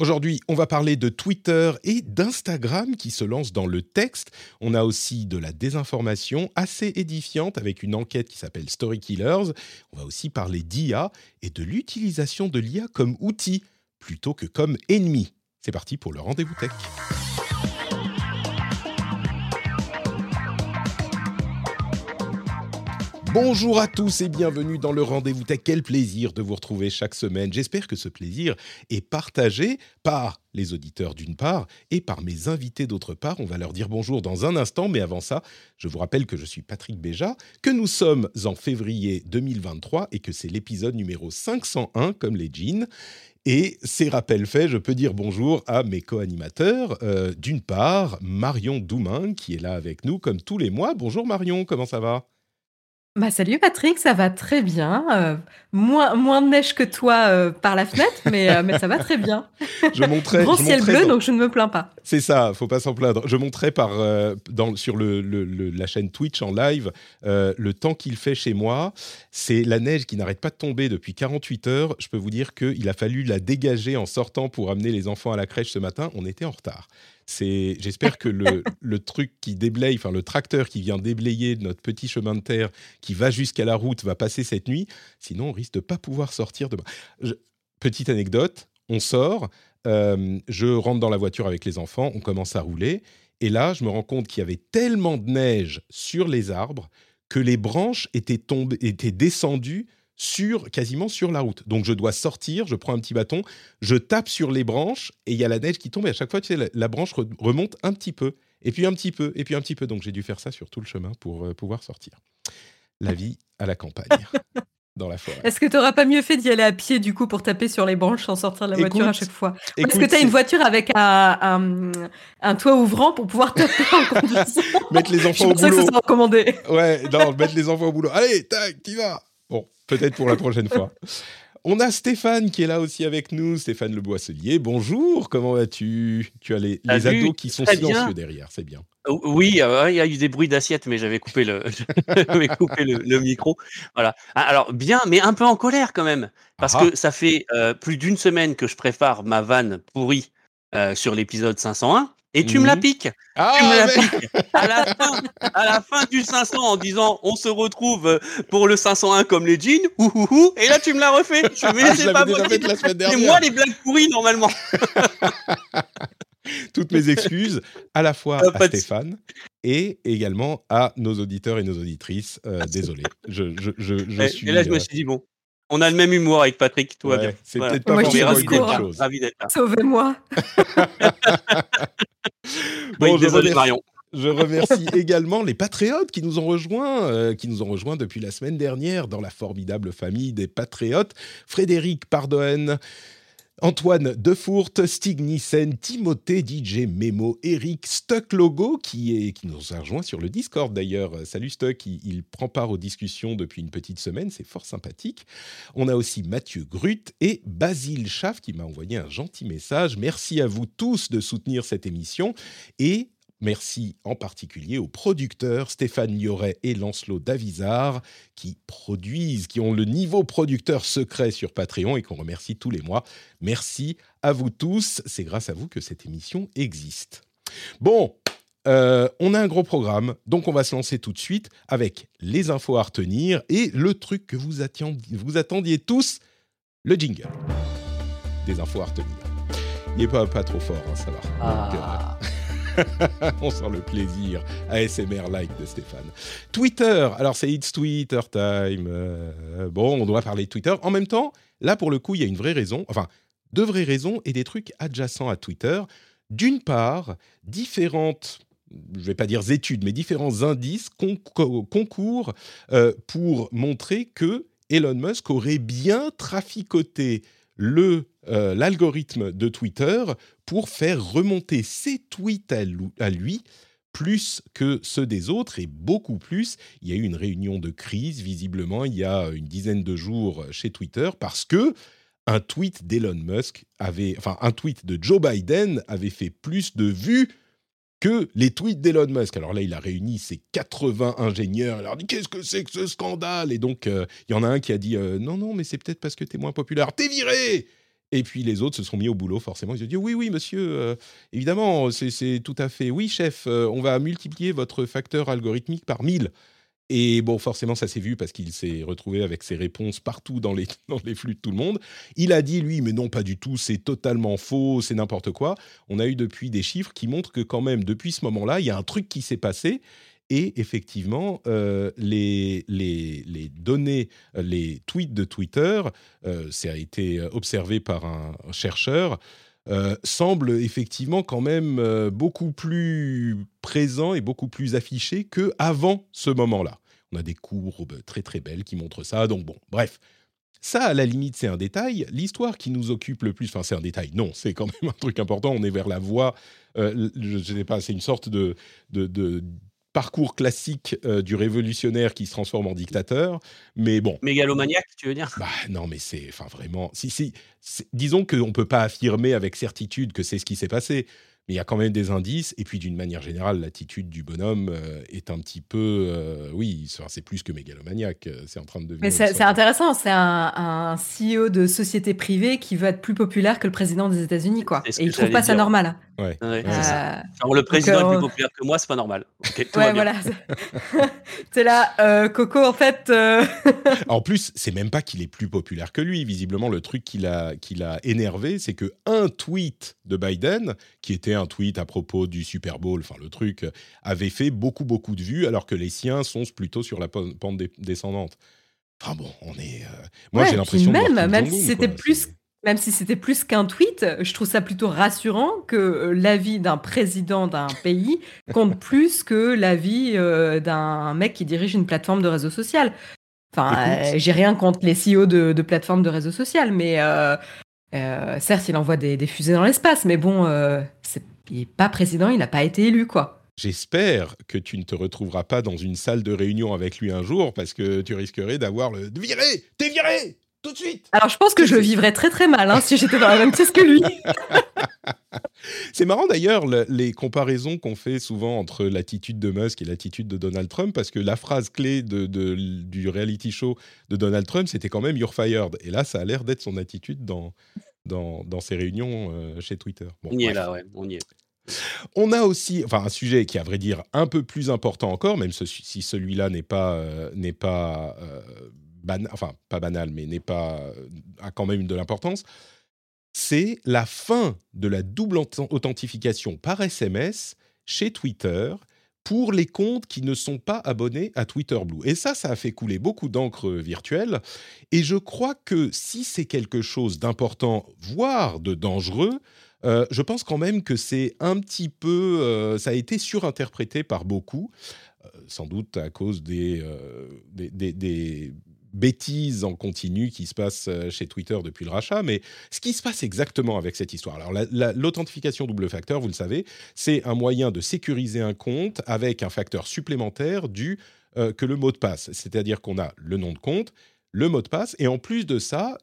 Aujourd'hui, on va parler de Twitter et d'Instagram qui se lancent dans le texte. On a aussi de la désinformation assez édifiante avec une enquête qui s'appelle Story Killers. On va aussi parler d'IA et de l'utilisation de l'IA comme outil plutôt que comme ennemi. C'est parti pour le rendez-vous tech. Bonjour à tous et bienvenue dans le Rendez-vous Tech. Quel plaisir de vous retrouver chaque semaine. J'espère que ce plaisir est partagé par les auditeurs d'une part et par mes invités d'autre part. On va leur dire bonjour dans un instant, mais avant ça, je vous rappelle que je suis Patrick Béja, que nous sommes en février 2023 et que c'est l'épisode numéro 501 comme les jeans. Et ces rappels faits, je peux dire bonjour à mes co-animateurs. Euh, d'une part, Marion Doumain, qui est là avec nous comme tous les mois. Bonjour Marion, comment ça va? Bah, salut Patrick, ça va très bien. Euh, moins, moins de neige que toi euh, par la fenêtre, mais, euh, mais ça va très bien. Je montrais. Grand ciel bleu, donc je ne me plains pas. C'est ça, faut pas s'en plaindre. Je montrais par, dans, sur le, la chaîne Twitch en live le temps qu'il fait chez moi. C'est la neige qui n'arrête pas de tomber depuis 48 heures. Je peux vous dire qu'il a fallu la dégager en sortant pour amener les enfants à la crèche ce matin. On était en retard. C'est, j'espère que le, le, truc qui déblaye, enfin le tracteur qui vient déblayer notre petit chemin de terre qui va jusqu'à la route va passer cette nuit. Sinon, on risque de pas pouvoir sortir demain. petite anecdote, on sort, euh, je rentre dans la voiture avec les enfants, on commence à rouler, et là, je me rends compte qu'il y avait tellement de neige sur les arbres que les branches étaient tombées, étaient descendues sur quasiment sur la route. Donc je dois sortir, je prends un petit bâton, je tape sur les branches et il y a la neige qui tombe et à chaque fois tu sais, la, branche remonte un petit peu et puis un petit peu et puis un petit peu. Donc j'ai dû faire ça sur tout le chemin pour euh, pouvoir sortir. La vie à la campagne. dans la forêt. Est-ce que tu n'auras pas mieux fait d'y aller à pied du coup pour taper sur les branches sans sortir de la voiture à chaque fois? Est-ce que tu as une voiture avec un, un, toit ouvrant pour pouvoir taper en conduisant? Mettre les enfants au boulot. que ça sera recommandé. Ouais, non, mettre les enfants au boulot. Allez, tac, tu vas. Peut-être pour la prochaine fois. On a Stéphane qui est là aussi avec nous, Stéphane Le Boisselier. Bonjour, comment vas-tu? Tu as les, les ados qui sont silencieux derrière, c'est bien. Oui, il y a eu des bruits d'assiette, mais j'avais coupé le, coupé le, micro. Voilà. Ah, alors bien, mais un peu en colère quand même, parce ah. que ça fait euh, plus d'une semaine que je prépare ma vanne pourrie euh, sur l'épisode 501. Et tu me la mmh. piques. Ah, tu me la piques. À la, fin, à la fin du 500 en disant on se retrouve euh, pour le 501 comme les jeans. et là tu me la refais. Je me ah, c'est pas C'est moi les blagues pourries normalement. Toutes mes excuses à la fois à Stéphane et également à nos auditeurs et nos auditrices. Euh, désolé. Je, je, je, je et, suis, et là je me euh, suis dit bon. On a le même humour avec Patrick, tout va bien. C'est peut-être pas forcément. Ravi d'être là. Sauvez-moi. bon, oui, désolé Marion. Je remercie également les patriotes qui nous ont rejoints, euh, qui nous ont rejoints depuis la semaine dernière dans la formidable famille des patriotes. Frédéric Pardoen, Antoine Defourt, Stig Nissen, Timothée, DJ Memo, Eric, Stuck Logo, qui, est, qui nous a rejoint sur le Discord d'ailleurs. Salut Stuck, il, prend part aux discussions depuis une petite semaine, c'est fort sympathique. On a aussi Mathieu Grut et Basile Schaff qui m'a envoyé un gentil message. Merci à vous tous de soutenir cette émission et Merci en particulier aux producteurs Stéphane Lioret et Lancelot Davizard qui produisent, qui ont le niveau producteur secret sur Patreon et qu'on remercie tous les mois. Merci à vous tous. C'est grâce à vous que cette émission existe. Bon, euh, on a un gros programme, donc on va se lancer tout de suite avec les infos à retenir et le truc que vous attendiez, vous attendiez tous, le jingle des infos à retenir. Il n'est pas, pas trop fort, hein, ça va. Ah. On sent le plaisir ASMR-like de Stéphane. Twitter, alors c'est It's Twitter Time. Euh, bon, on doit parler de Twitter. En même temps, là pour le coup, il y a une vraie raison, enfin, deux vraies raisons et des trucs adjacents à Twitter. D'une part, différentes je ne vais pas dire études, mais différents indices concourent euh, pour montrer que Elon Musk aurait bien traficoté l'algorithme de Twitter pour faire remonter ses tweets à lui plus que ceux des autres et beaucoup plus. Il y a eu une réunion de crise, visiblement, il y a une dizaine de jours chez Twitter, parce que un tweet d'Elon Musk avait, enfin, un tweet de Joe Biden avait fait plus de vues que les tweets d'Elon Musk. Alors là, il a réuni ses 80 ingénieurs. Il leur a dit Qu'est-ce que c'est que ce scandale? Et donc, euh, il y en a un qui a dit euh, Non, non, mais c'est peut-être parce que tu es moins populaire. T'es viré et puis les autres se sont mis au boulot, forcément. Ils ont dit Oui, oui, monsieur, euh, évidemment, c'est tout à fait. Oui, chef, on va multiplier votre facteur algorithmique par 1000. Et bon, forcément, ça s'est vu parce qu'il s'est retrouvé avec ses réponses partout dans les, dans les flux de tout le monde. Il a dit, lui, mais non, pas du tout, c'est totalement faux, c'est n'importe quoi. On a eu depuis des chiffres qui montrent que quand même, depuis ce moment-là, il y a un truc qui s'est passé. Et effectivement, euh, les, données, les tweets de Twitter, euh, ça a été observé par un chercheur, euh, semble effectivement quand même euh, beaucoup plus présent et beaucoup plus affiché que avant ce moment-là. On a des courbes très très belles qui montrent ça. Donc bon, bref. Ça, à la limite, c'est un détail. L'histoire qui nous occupe le plus, enfin, c'est un détail. Non, c'est quand même un truc important. On est vers la voie, euh, je ne sais pas, c'est une sorte de parcours classique euh, du révolutionnaire qui se transforme en dictateur. Mais bon. Mégalomaniaque, tu veux dire? Bah, Non, mais c'est enfin vraiment. Si, si, disons qu'on ne peut pas affirmer avec certitude que c'est ce qui s'est passé. Mais il y a quand même des indices. Et puis, d'une manière générale, l'attitude du bonhomme euh, est un petit peu. Euh, oui, c'est plus que mégalomaniaque. Euh, c'est en train de devenir. Mais c'est intéressant. C'est un, un, CEO de société privée qui veut être plus populaire que le président des États-Unis, quoi. Et il trouve pas ça normal. Ouais. le président est plus populaire que moi, c'est pas normal. ouais, voilà. c'est là, Coco, en fait. en plus, c'est même pas qu'il est plus populaire que lui. Visiblement, le truc qui l'a a énervé, c'est que un tweet de Biden, qui était un tweet à propos du Super Bowl, enfin le truc, avait fait beaucoup, beaucoup de vues, alors que les siens sont plutôt sur la pente descendante. Enfin bon, on est. Euh, moi, j'ai l'impression. Même, même si c'était plus. Même si c'était plus qu'un tweet, je trouve ça plutôt rassurant que euh, l'avis d'un président d'un pays compte plus que l'avis euh, d'un mec qui dirige une plateforme de réseau social. Enfin, j'ai rien contre les CEO de, de plateformes de réseau social, mais euh, certes, il envoie des, fusées dans l'espace, mais bon, euh, il n'est pas président, il n'a pas été élu, quoi. J'espère que tu ne te retrouveras pas dans une salle de réunion avec lui un jour, parce que tu risquerais d'avoir le viré, t'es viré, tout de suite. Alors, je pense que je le vivrais très très mal hein, si j'étais dans la même pièce que lui. C'est marrant d'ailleurs les comparaisons qu'on fait souvent entre l'attitude de Musk et l'attitude de Donald Trump, parce que la phrase clé de, du reality show de Donald Trump, c'était quand même You're fired. Et là, ça a l'air d'être son attitude dans, dans, dans ses réunions euh, chez Twitter. on y est là, ouais, on y est. On a aussi, enfin, un sujet qui, à vrai dire, un peu plus important encore, même si celui-là n'est pas, euh, n'est pas, euh, enfin, pas banal, mais n'est pas, a quand même de l'importance c'est la fin de la double authentification par SMS chez Twitter pour les comptes qui ne sont pas abonnés à Twitter Blue. Et ça, ça a fait couler beaucoup d'encre virtuelle. Et je crois que si c'est quelque chose d'important, voire de dangereux, euh, je pense quand même que c'est un petit peu, euh, ça a été surinterprété par beaucoup, euh, sans doute à cause des, bêtises en continu qui se passe euh, chez Twitter depuis le rachat, mais ce qui se passe exactement avec cette histoire. Alors, l'authentification double facteur, vous le savez, c'est un moyen de sécuriser un compte avec un facteur supplémentaire du euh, que le mot de passe. C'est-à-dire qu'on a le nom de compte, le mot de passe, et en plus de ça,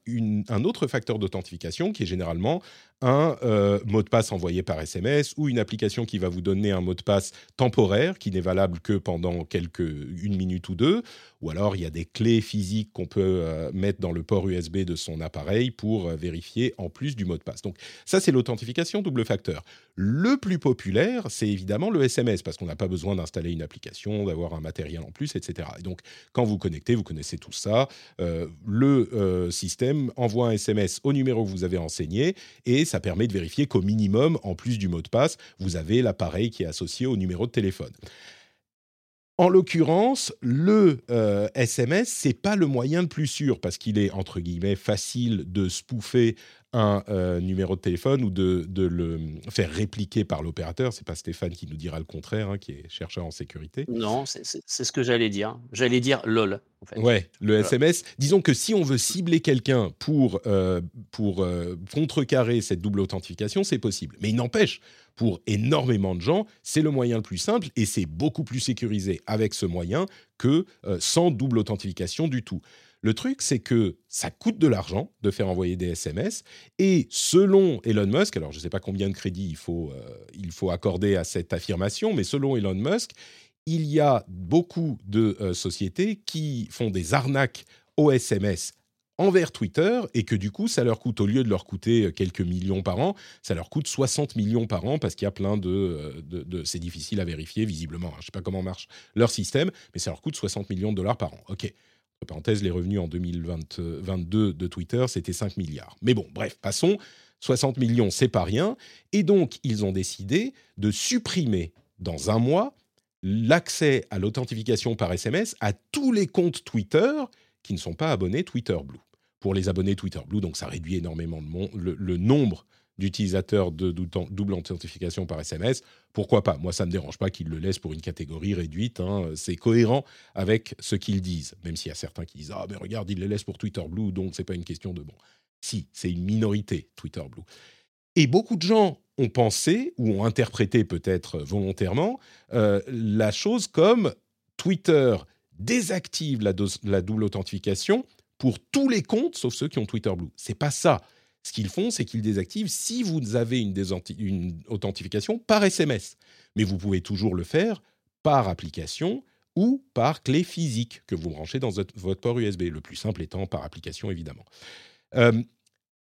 un autre facteur d'authentification qui est généralement un euh, mot de passe envoyé par SMS ou une application qui va vous donner un mot de passe temporaire qui n'est valable que pendant quelques une minute ou deux, ou alors il y a des clés physiques qu'on peut euh, mettre dans le port USB de son appareil pour euh, vérifier en plus du mot de passe. Donc ça c'est l'authentification double facteur. Le plus populaire c'est évidemment le SMS parce qu'on n'a pas besoin d'installer une application, d'avoir un matériel en plus, etc. Et donc quand vous connectez, vous connaissez tout ça, le système envoie un SMS au numéro que vous avez renseigné et ça permet de vérifier qu'au minimum, en plus du mot de passe, vous avez l'appareil qui est associé au numéro de téléphone. En l'occurrence, le euh, SMS, c'est pas le moyen le plus sûr parce qu'il est entre guillemets facile de spoofer un euh, numéro de téléphone ou de, le faire répliquer par l'opérateur. C'est pas Stéphane qui nous dira le contraire, hein, qui est chercheur en sécurité. Non, c'est ce que j'allais dire. J'allais dire lol. En fait. Ouais, le SMS. Disons que si on veut cibler quelqu'un pour, euh, pour euh, contrecarrer cette double authentification, c'est possible. Mais il n'empêche, pour énormément de gens, c'est le moyen le plus simple et c'est beaucoup plus sécurisé avec ce moyen que sans double authentification du tout. Le truc, c'est que ça coûte de l'argent de faire envoyer des SMS. Et selon Elon Musk, alors je ne sais pas combien de crédits il faut, euh, il faut accorder à cette affirmation, mais selon Elon Musk, il y a beaucoup de euh, sociétés qui font des arnaques aux SMS envers Twitter et que du coup, ça leur coûte, au lieu de leur coûter quelques millions par an, ça leur coûte 60 millions par an parce qu'il y a plein de... Euh, de, c'est difficile à vérifier visiblement. Hein. Je ne sais pas comment marche leur système, mais ça leur coûte 60 millions de dollars par an. OK parenthèse, les revenus en 2022 de Twitter, c'était 5 milliards. Mais bon, bref, passons. 60 millions, c'est pas rien. Et donc, ils ont décidé de supprimer dans un mois l'accès à l'authentification par SMS à tous les comptes Twitter qui ne sont pas abonnés Twitter Blue. Pour les abonnés Twitter Blue, donc ça réduit énormément le nombre d'utilisateurs de double authentification par SMS, pourquoi pas? Moi, ça ne me dérange pas qu'ils le laissent pour une catégorie réduite. Hein. C'est cohérent avec ce qu'ils disent, même s'il y a certains qui disent Ah, mais regarde, ils le laissent pour Twitter Blue, donc c'est pas une question de bon. Si, c'est une minorité, Twitter Blue. Et beaucoup de gens ont pensé, ou ont interprété peut-être volontairement, euh, la chose comme Twitter désactive la, la double authentification pour tous les comptes, sauf ceux qui ont Twitter Blue. C'est pas ça. Ce qu'ils font, c'est qu'ils désactivent si vous avez une, authentification par SMS. Mais vous pouvez toujours le faire par application ou par clé physique que vous branchez dans votre port USB. Le plus simple étant par application, évidemment. Euh,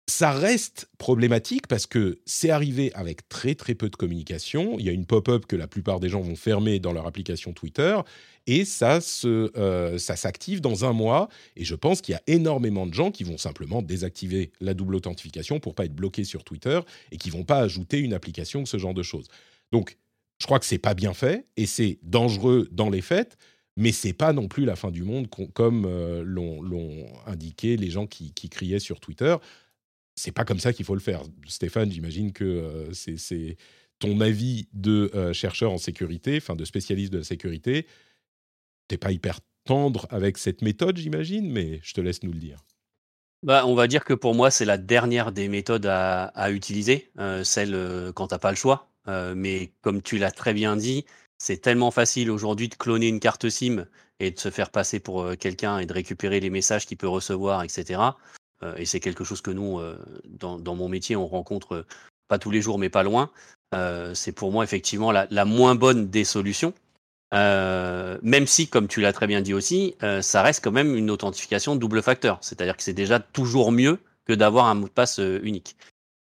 ça reste problématique parce que c'est arrivé avec très très peu de communication. Il y a une pop-up que la plupart des gens vont fermer dans leur application Twitter et ça euh, ça s'active dans un mois. Et je pense qu'il y a énormément de gens qui vont simplement désactiver la double authentification pour pas être bloqués sur Twitter et qui vont pas ajouter une application ou ce genre de choses. Donc, je crois que c'est pas bien fait et c'est dangereux dans les faits. Mais c'est pas non plus la fin du monde comme euh, l'ont indiqué les gens qui, criaient sur Twitter c'est pas comme ça qu'il faut le faire. Stéphane, j'imagine que euh, c'est ton avis de chercheur en sécurité, enfin de spécialiste de la sécurité. T'es pas hyper tendre avec cette méthode, j'imagine, mais je te laisse nous le dire. Bah, on va dire que pour moi, c'est la dernière des méthodes à, utiliser, euh, celle quand t'as pas le choix. mais comme tu l'as très bien dit, c'est tellement facile aujourd'hui de cloner une carte SIM et de se faire passer pour quelqu'un et de récupérer les messages qu'il peut recevoir, etc. Euh, et c'est quelque chose que nous, euh, dans, mon métier, on rencontre euh, pas tous les jours, mais pas loin. c'est pour moi effectivement la, moins bonne des solutions. Même si, comme tu l'as très bien dit aussi, ça reste quand même une authentification double facteur. C'est-à-dire que c'est déjà toujours mieux que d'avoir un mot de passe unique.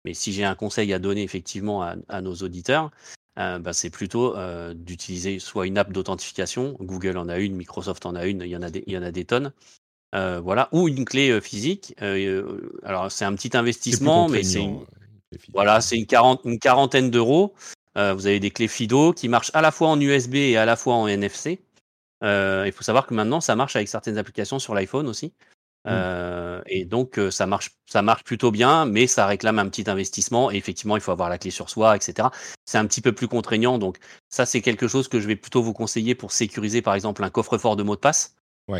Mais si j'ai un conseil à donner effectivement à, nos auditeurs, bah, c'est plutôt d'utiliser soit une app d'authentification, Google en a une, Microsoft en a une, il y en a il y en a des tonnes, euh, voilà, ou une clé euh, physique. Euh, alors c'est un petit investissement, mais c'est une, voilà, c'est une, une, quarantaine d'euros. Vous avez des clés FIDO qui marchent à la fois en USB et à la fois en NFC. il faut savoir que maintenant ça marche avec certaines applications sur l'iPhone aussi. Mmh. et donc ça marche, ça marche plutôt bien, mais ça réclame un petit investissement. Et effectivement, il faut avoir la clé sur soi, etc. C'est un petit peu plus contraignant. Donc ça, c'est quelque chose que je vais plutôt vous conseiller pour sécuriser, par exemple, un coffre-fort de mots de passe.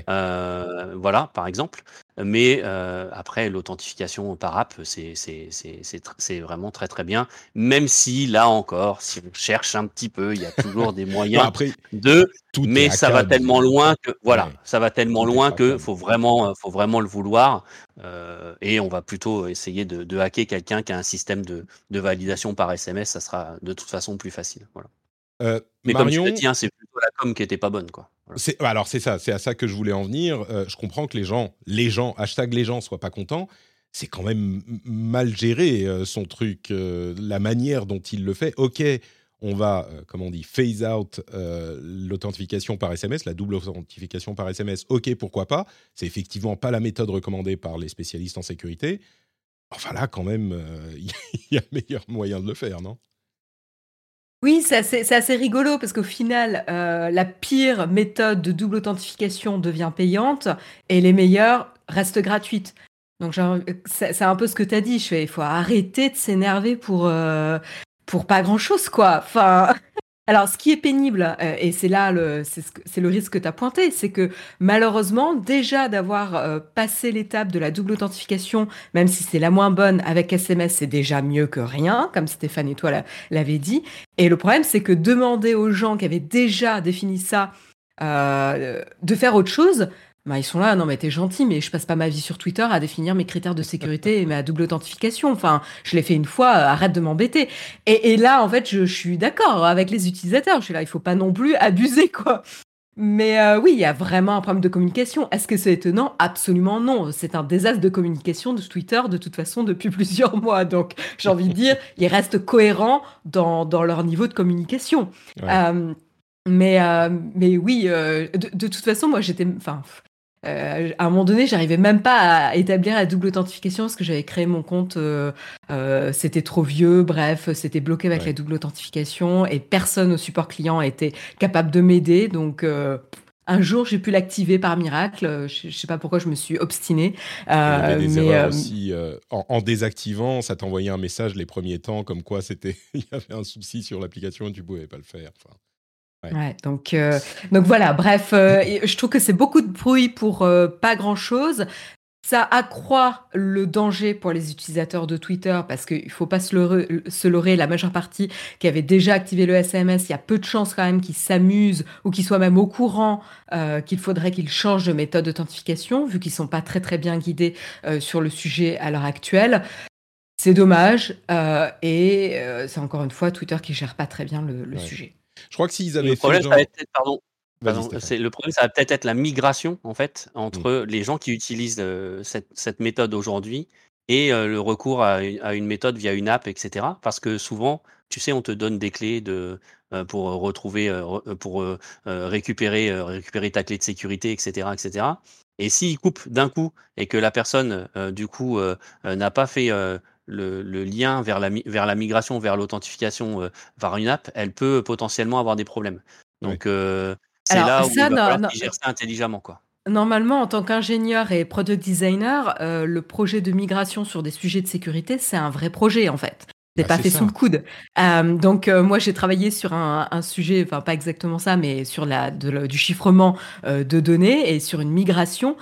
Euh, voilà, par exemple. Mais euh, après, l'authentification par app, c'est vraiment très très bien. Même si, là encore, si on cherche un petit peu, il y a toujours des moyens après, de. Mais ça va tellement loin que voilà, ça va tellement loin que faut vraiment, faut vraiment le vouloir. Euh, et on va plutôt essayer de, de hacker quelqu'un qui a un système de, de validation par SMS. Ça sera de toute façon plus facile. Voilà. Euh, mais comme je hein, c'est plutôt la com qui était pas bonne, quoi. Alors c'est ça, c'est à ça que je voulais en venir. Euh, je comprends que les gens, les gens, hashtag les gens soient pas contents. C'est quand même mal géré euh, son truc, la manière dont il le fait. Ok, on va, comme on dit, phase out l'authentification par SMS, la double authentification par SMS. Ok, pourquoi pas C'est effectivement pas la méthode recommandée par les spécialistes en sécurité. Enfin là, quand même, il y a meilleur moyen de le faire, non? Oui, c'est assez, rigolo parce qu'au final, euh, la pire méthode de double authentification devient payante et les meilleures restent gratuites. Donc c'est un peu ce que tu as dit. Il faut arrêter de s'énerver pour pour pas grand chose, quoi. Enfin. Alors, ce qui est pénible, euh, et c'est là le, risque que tu as pointé, c'est que malheureusement, déjà d'avoir euh, passé l'étape de la double authentification, même si c'est la moins bonne avec SMS, c'est déjà mieux que rien, comme Stéphane et toi l'avez dit. Et le problème, c'est que demander aux gens qui avaient déjà défini ça euh, de faire autre chose, bah, ils sont là, non mais t'es gentil, mais je passe pas ma vie sur Twitter à définir mes critères de sécurité et ma double authentification. Enfin, je l'ai fait une fois, euh, arrête de m'embêter. Et, là, en fait, je, suis d'accord avec les utilisateurs. Je suis là, il faut pas non plus abuser, quoi. Mais euh, oui, il y a vraiment un problème de communication. Est-ce que c'est étonnant? Absolument non. C'est un désastre de communication de Twitter de toute façon depuis plusieurs mois. Donc j'ai envie de dire, ils restent cohérents dans, dans leur niveau de communication. Euh, mais, mais oui, de, de, toute façon, moi j'étais. Enfin, euh, à un moment donné, j'arrivais même pas à établir la double authentification parce que j'avais créé mon compte, euh, euh, c'était trop vieux, bref, c'était bloqué avec la double authentification et personne au support client était capable de m'aider. Donc, un jour, j'ai pu l'activer par miracle. Je, sais pas pourquoi je me suis obstinée. mais aussi en, en, désactivant, ça t'envoyait un message les premiers temps comme quoi c'était il y avait un souci sur l'application et tu pouvais pas le faire. Enfin, Ouais. donc, euh, donc voilà, bref, euh, je trouve que c'est beaucoup de bruit pour euh, pas grand-chose. Ça accroît le danger pour les utilisateurs de Twitter parce qu'il ne faut pas se leurrer, la majeure partie qui avait déjà activé le SMS, il y a peu de chances quand même qu'ils s'amusent ou qu'ils soient même au courant qu'il faudrait qu'ils changent de méthode d'authentification vu qu'ils sont pas très très bien guidés sur le sujet à l'heure actuelle. C'est dommage et c'est encore une fois Twitter qui gère pas très bien le, sujet. Je crois que s'ils avaient le problème, fait genre... pardon, le problème, ça va peut-être être la migration en fait entre mmh. les gens qui utilisent euh, cette, cette, méthode aujourd'hui et euh, le recours à, à, une méthode via une app, etc. Parce que souvent, tu sais, on te donne des clés de, euh, pour retrouver, pour récupérer, récupérer ta clé de sécurité, etc., etc. Et s'ils coupent d'un coup et que la personne, du coup, n'a pas fait le, lien vers la, vers la migration, vers l'authentification euh, par une app, elle peut potentiellement avoir des problèmes. Donc, euh, c'est là où ça, il va gère ça intelligemment. Quoi. Normalement, en tant qu'ingénieur et product designer, euh, le projet de migration sur des sujets de sécurité, c'est un vrai projet en fait. C'est bah, pas fait sous le coude. donc moi j'ai travaillé sur un, sujet, enfin pas exactement ça, mais sur la du chiffrement de données et sur une migration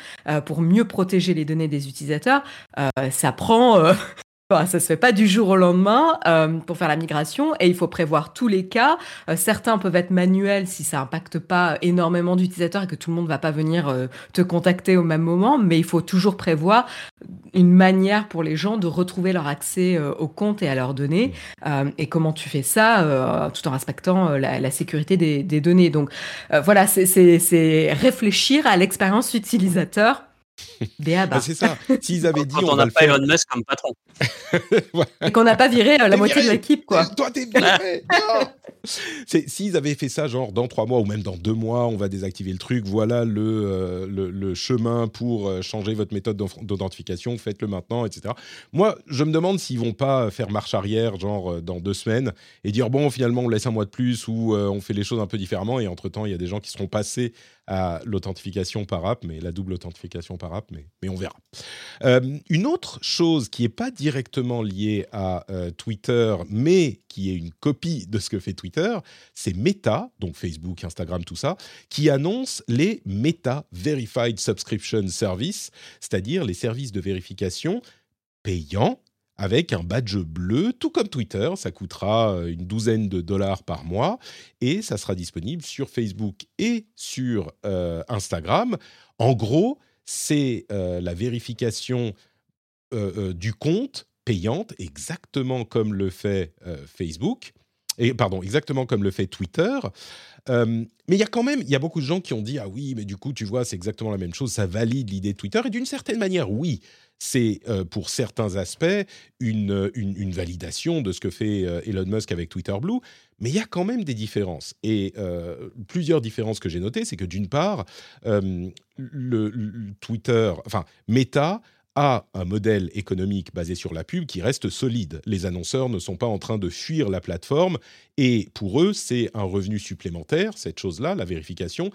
pour mieux protéger les données des utilisateurs. ça prend ça ça se fait pas du jour au lendemain euh, pour faire la migration et il faut prévoir tous les cas. Euh, certains peuvent être manuels si ça impacte pas énormément d'utilisateurs et que tout le monde va pas venir euh, te contacter au même moment, mais il faut toujours prévoir une manière pour les gens de retrouver leur accès au compte et à leurs données. et comment tu fais ça tout en respectant la, sécurité des, des données. Donc voilà, c'est réfléchir à l'expérience utilisateur bah, c'est ça. S'ils avaient dit. on n'a pas Elon Musk comme patron. Et qu'on n'a pas viré euh, la moitié de l'équipe, quoi. Toi, t'es viré. S'ils avaient fait ça, genre dans trois mois ou même dans deux mois, on va désactiver le truc. Voilà le, euh, le, chemin pour euh, changer votre méthode d'authentification. Faites-le maintenant, etc. Moi, je me demande s'ils vont pas faire marche arrière, genre dans deux semaines, et dire bon, finalement, on laisse un mois de plus ou on fait les choses un peu différemment. Et entre temps, il y a des gens qui seront passés à l'authentification par app, mais la double authentification par app, mais, mais on verra. Euh, une autre chose qui n'est pas directement liée à euh, Twitter, mais qui est une copie de ce que fait Twitter, c'est Meta, donc Facebook, Instagram, tout ça, qui annonce les Meta Verified Subscription Service, c'est-à-dire les services de vérification payants avec un badge bleu, tout comme Twitter. Ça coûtera euh, une douzaine de dollars par mois et ça sera disponible sur Facebook et sur euh, Instagram. En gros, c'est euh, la vérification du compte payante, exactement comme le fait Facebook. Et, pardon, exactement comme le fait Twitter. mais il y a quand même, il y a beaucoup de gens qui ont dit ah oui, mais du coup, tu vois, c'est exactement la même chose. Ça valide l'idée de Twitter. Et d'une certaine manière, oui, c'est euh, pour certains aspects une, une, validation de ce que fait euh, Elon Musk avec Twitter Blue, mais il y a quand même des différences. Et euh, plusieurs différences que j'ai notées, c'est que d'une part, le, Twitter, enfin Meta a un modèle économique basé sur la pub qui reste solide. Les annonceurs ne sont pas en train de fuir la plateforme et pour eux, c'est un revenu supplémentaire, cette chose-là, la vérification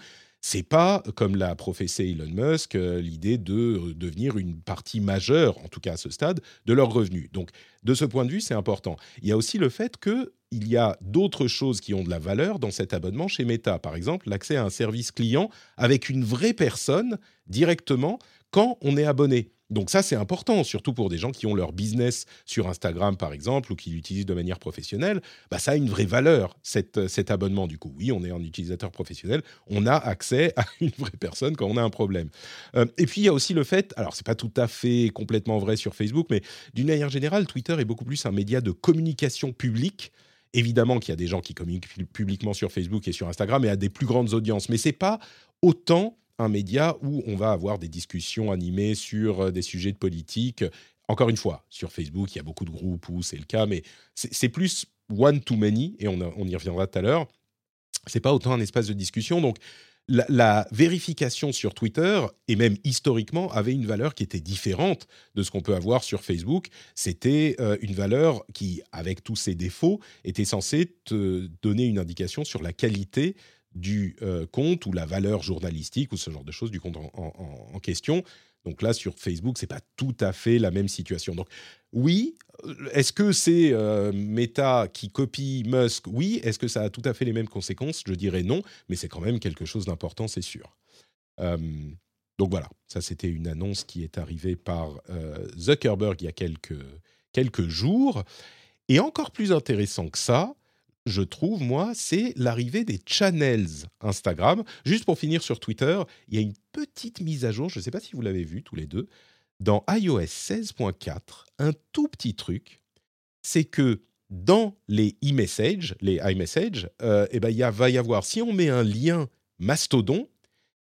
c'est pas, comme l'a professé Elon Musk, euh, l'idée de euh, devenir une partie majeure, en tout cas à ce stade, de leurs revenus. Donc, de ce point de vue, c'est important. Il y a aussi le fait qu'il y a d'autres choses qui ont de la valeur dans cet abonnement chez Meta. Par exemple, l'accès à un service client avec une vraie personne directement quand on est abonné. Donc ça, c'est important, surtout pour des gens qui ont leur business sur Instagram, par exemple, ou qui l'utilisent de manière professionnelle. Bah, ça a une vraie valeur, cet, cet abonnement. Du coup, oui, on est un utilisateur professionnel, on a accès à une vraie personne quand on a un problème. Euh, et puis, il y a aussi le fait, alors c'est pas tout à fait complètement vrai sur Facebook, mais d'une manière générale, Twitter est beaucoup plus un média de communication publique évidemment qu'il y a des gens qui communiquent publiquement sur Facebook et sur Instagram et à des plus grandes audiences, mais c'est pas autant un média où on va avoir des discussions animées sur euh, des sujets de politique. Encore une fois, sur Facebook, il y a beaucoup de groupes où c'est le cas, mais c'est plus one to many, et on, y reviendra tout à l'heure. C'est pas autant un espace de discussion. Donc, la, vérification sur Twitter, et même historiquement, avait une valeur qui était différente de ce qu'on peut avoir sur Facebook. C'était euh, une valeur qui, avec tous ses défauts, était censée te donner une indication sur la qualité du euh, compte ou la valeur journalistique ou ce genre de choses du compte en, question. Donc là, sur Facebook, c'est pas tout à fait la même situation. Donc oui, euh, est-ce que c'est euh, Meta qui copie Musk? Oui. Est-ce que ça a tout à fait les mêmes conséquences? Je dirais non, mais c'est quand même quelque chose d'important, c'est sûr. donc voilà, ça c'était une annonce qui est arrivée par Zuckerberg il y a quelques, quelques jours. Et encore plus intéressant que ça, je trouve, moi, c'est l'arrivée des channels Instagram. Juste pour finir sur Twitter, il y a une petite mise à jour, je ne sais pas si vous l'avez vu tous les deux, dans iOS 16.4, un tout petit truc, c'est que dans les e-messages, les iMessage, euh, eh ben, il va y avoir, si on met un lien Mastodon,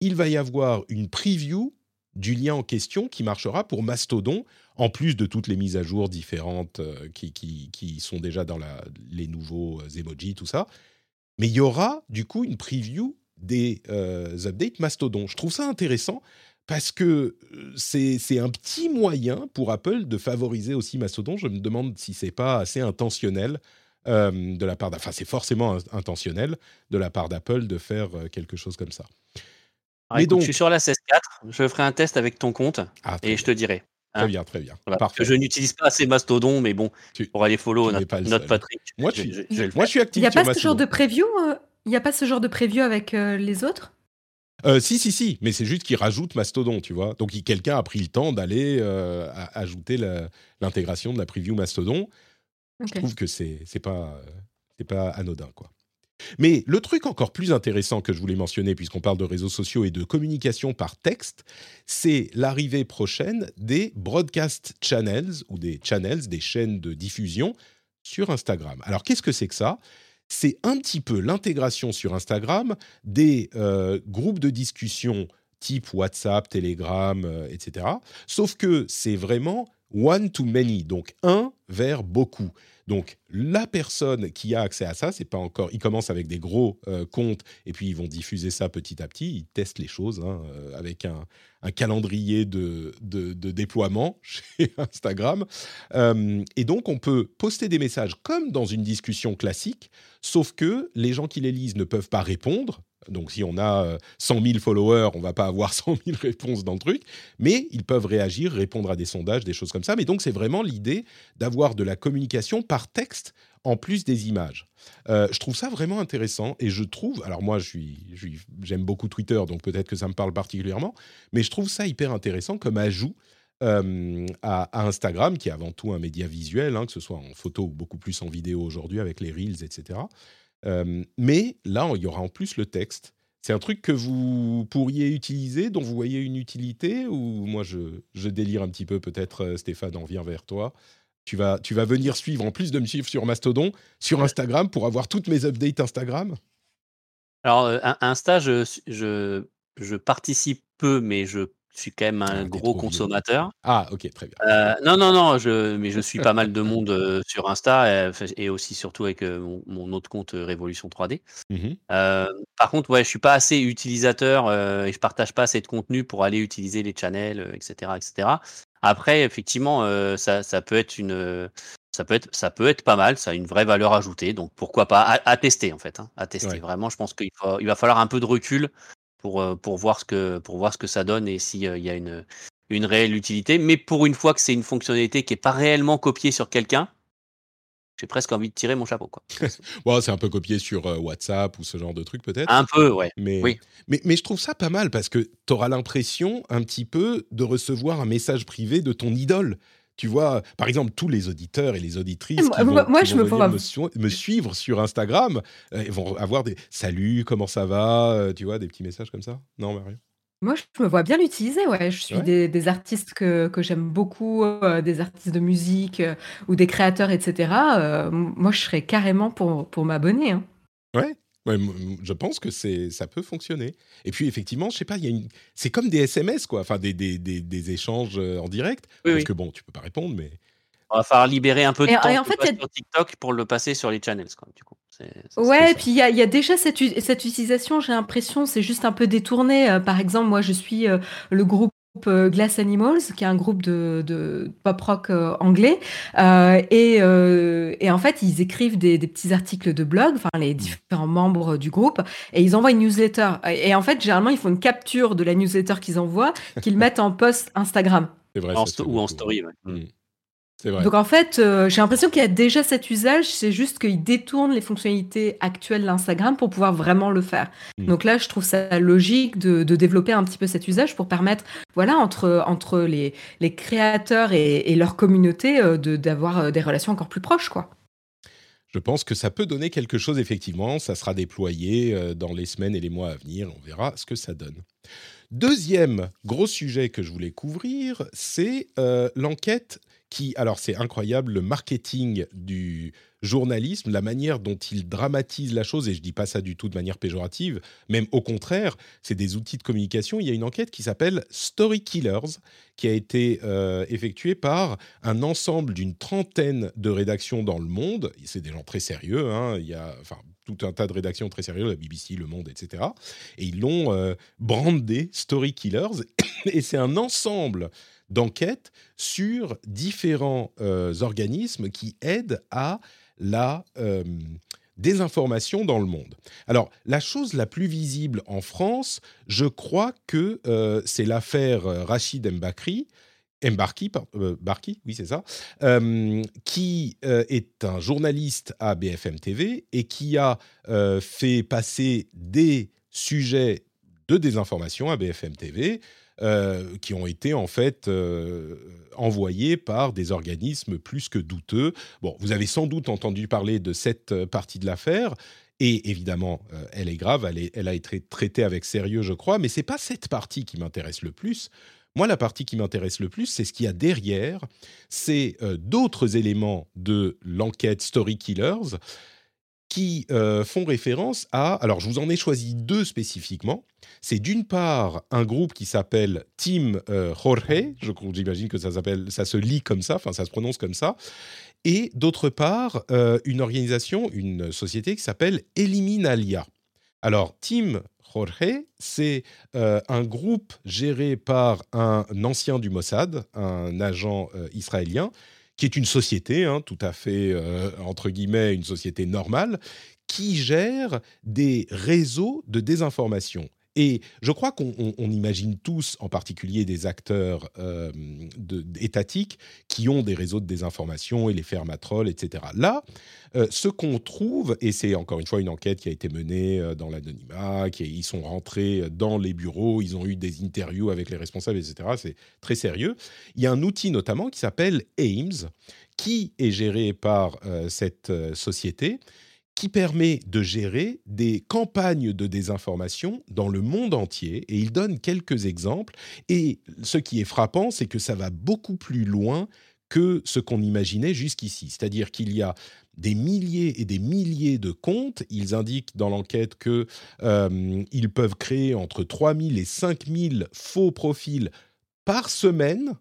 il va y avoir une preview du lien en question qui marchera pour Mastodon, en plus de toutes les mises à jour différentes euh, qui, qui, sont déjà dans les nouveaux euh, emojis, tout ça. Mais il y aura du coup une preview des euh, updates Mastodon. Je trouve ça intéressant parce que c'est un petit moyen pour Apple de favoriser aussi Mastodon. Je me demande si c'est pas assez intentionnel de la part, enfin c'est forcément intentionnel de la part d'Apple de faire quelque chose comme ça. Donc, je suis sur la 16.4, je ferai un test avec ton compte ah, et je te dirai. Très hein. bien, très bien. je n'utilise pas assez Mastodon, mais bon, pour aller follow notre, Patrick. Moi, je, moi, je suis actif. Il n'y a pas ce genre de preview euh, Il n'y a pas ce genre de preview avec euh, les autres? Euh, si, si, si, mais c'est juste qu'ils rajoutent Mastodon, tu vois. Donc, quelqu'un a pris le temps d'aller ajouter l'intégration de la preview Mastodon. Je trouve que c'est pas, pas anodin, quoi. Mais le truc encore plus intéressant que je voulais mentionner, puisqu'on parle de réseaux sociaux et de communication par texte, c'est l'arrivée prochaine des broadcast channels, ou des channels, des chaînes de diffusion sur Instagram. Alors qu'est-ce que c'est que ça? C'est un petit peu l'intégration sur Instagram des euh, groupes de discussion type WhatsApp, Telegram, euh, etc. Sauf que c'est vraiment one to many, donc un vers beaucoup. Donc la personne qui a accès à ça, c'est pas encore. Ils commencent avec des gros euh, comptes et puis ils vont diffuser ça petit à petit. Ils testent les choses hein, euh, avec un, calendrier de, déploiement chez Instagram. Euh, et donc on peut poster des messages comme dans une discussion classique, sauf que les gens qui les lisent ne peuvent pas répondre donc si on a 100 euh, 000 followers, on va pas avoir 100 000 réponses dans le truc, mais ils peuvent réagir, répondre à des sondages, des choses comme ça. Mais donc c'est vraiment l'idée d'avoir de la communication par texte en plus des images. Euh, je trouve ça vraiment intéressant et je trouve, alors moi je j'aime beaucoup Twitter, donc peut-être que ça me parle particulièrement, mais je trouve ça hyper intéressant comme ajout euh, à, Instagram, qui est avant tout un média visuel, hein, que ce soit en photo ou beaucoup plus en vidéo aujourd'hui avec les reels, etc mais là, il y aura en plus le texte. C'est un truc que vous pourriez utiliser, dont vous voyez une utilité Ou moi, je, délire un petit peu, peut-être, Stéphane, on vient vers toi. Tu vas, tu vas venir suivre, en plus de me suivre sur Mastodon, sur Instagram, pour avoir toutes mes updates Instagram? Alors, Insta, je, je, je participe peu, mais je je suis quand même un ah, gros consommateur. Ah, ok, très bien. Euh, non, non, non, je, mais je suis pas mal de monde euh, sur Insta et, aussi surtout avec euh, mon, autre compte Révolution 3D. Mmh par contre, ouais, je suis pas assez utilisateur et je partage pas assez de contenu pour aller utiliser les channels, etc., etc. Après, effectivement, ça, ça, peut être une, ça peut être, ça peut être pas mal. Ça a une vraie valeur ajoutée. Donc pourquoi pas à, tester en fait, hein, à tester. Vraiment, je pense qu'il il va falloir un peu de recul pour, pour, voir, ce que, pour voir ce que ça donne et s'il il y a une, une réelle utilité. Mais pour une fois que c'est une fonctionnalité qui n'est pas réellement copiée sur quelqu'un, j'ai presque envie de tirer mon chapeau. Quoi. bon, c'est un peu copié sur WhatsApp ou ce genre de truc peut-être. Un peu, ouais. Mais, oui. mais, mais je trouve ça pas mal parce que tu auras l'impression un petit peu de recevoir un message privé de ton idole. Tu vois, par exemple, tous les auditeurs et les auditrices qui vont, moi, je me, suivre sur Instagram vont avoir des salut, comment ça va, tu vois, des petits messages comme ça. Non, Mario moi, je me vois bien l'utiliser, ouais. Je suis des, artistes que, que j'aime beaucoup, euh, des artistes de musique euh, ou des créateurs, etc. Euh, moi, je serais carrément pour, pour m'abonner. Hein. Ouais. Je pense que c'est ça peut fonctionner. Et puis effectivement, je sais pas, il y a une, c'est comme des SMS quoi, enfin des, des, des, des échanges en direct. parce que bon, tu peux pas répondre, mais on va falloir libérer un peu de temps en fait, sur TikTok pour le passer sur les channels, quoi, du coup. Ouais, et puis il y, a déjà cette, cette utilisation, j'ai l'impression, c'est juste un peu détourné. Euh, par exemple, moi, je suis euh, le groupe euh, Glass Animals, qui est un groupe de, pop rock anglais, et, et, en fait ils écrivent des, petits articles de blog, enfin les différents membres du groupe, et ils envoient une newsletter. Et, en fait généralement ils font une capture de la newsletter qu'ils envoient, qu'ils mettent en post Instagram. Vrai, ou en story. Ouais. Mmh. Donc en fait, euh, j'ai l'impression qu'il y a déjà cet usage, c'est juste qu'il détourne les fonctionnalités actuelles d'Instagram pour pouvoir vraiment le faire. Mm. Donc là, je trouve ça logique de, développer un petit peu cet usage pour permettre, voilà, entre, entre les, les créateurs et, leur communauté, euh, d'avoir euh, des relations encore plus proches, quoi. Je pense que ça peut donner quelque chose, effectivement. Ça sera déployé dans les semaines et les mois à venir. On verra ce que ça donne. Deuxième gros sujet que je voulais couvrir, c'est l'enquête qui, alors c'est incroyable, le marketing du journalisme, la manière dont il dramatise la chose, et je dis pas ça du tout de manière péjorative, même au contraire, c'est des outils de communication. Il y a une enquête qui s'appelle Story Killers, qui a été euh, effectuée par un ensemble d'une trentaine de rédactions dans le monde. C'est des gens très sérieux, hein. il y a tout un tas de rédactions très sérieuses, la BBC, Le Monde, etc. Et ils l'ont euh, brandé Story Killers, et c'est un ensemble d'enquête sur différents euh, organismes qui aident à la euh, désinformation dans le monde. Alors, la chose la plus visible en France, je crois que euh, c'est l'affaire Rachid Mbakri, Mbarki, Barki, oui c'est ça, qui est un journaliste à BFM TV et qui a fait passer des sujets de désinformation à BFM TV, euh, qui ont été en fait euh, envoyés par des organismes plus que douteux. Bon, vous avez sans doute entendu parler de cette euh, partie de l'affaire. Et évidemment, elle est grave, elle, a été traitée avec sérieux, je crois, mais c'est pas cette partie qui m'intéresse le plus. Moi, la partie qui m'intéresse le plus, c'est ce qu'il y a derrière, c'est d'autres éléments de l'enquête Story Killers qui font référence à... Alors, je vous en ai choisi deux spécifiquement. C'est d'une part un groupe qui s'appelle Team euh, Jorge, j'imagine que ça ça se lit comme ça, enfin ça se prononce comme ça, et d'autre part euh, une organisation, une société qui s'appelle Eliminalia. Alors Team Jorge, c'est euh, un groupe géré par un ancien du Mossad, un agent israélien, qui est une société, hein, tout à fait, entre guillemets, une société normale, qui gère des réseaux de désinformation. Et je crois qu'on imagine tous, en particulier des acteurs euh, étatiques, qui ont des réseaux de désinformation et les fermatrolls, etc. Là, euh, ce qu'on trouve, et c'est encore une fois une enquête qui a été menée euh, dans l'anonymat, ils sont rentrés dans les bureaux, ils ont eu des interviews avec les responsables, etc. C'est très sérieux. Il y a un outil notamment qui s'appelle AIMS, qui est géré par cette société qui permet de gérer des campagnes de désinformation dans le monde entier. Et il donne quelques exemples. Et ce qui est frappant, c'est que ça va beaucoup plus loin que ce qu'on imaginait jusqu'ici. C'est-à-dire qu'il y a des milliers et des milliers de comptes. Ils indiquent dans l'enquête qu'ils euh, peuvent créer entre 3000 et 5000 faux profils par semaine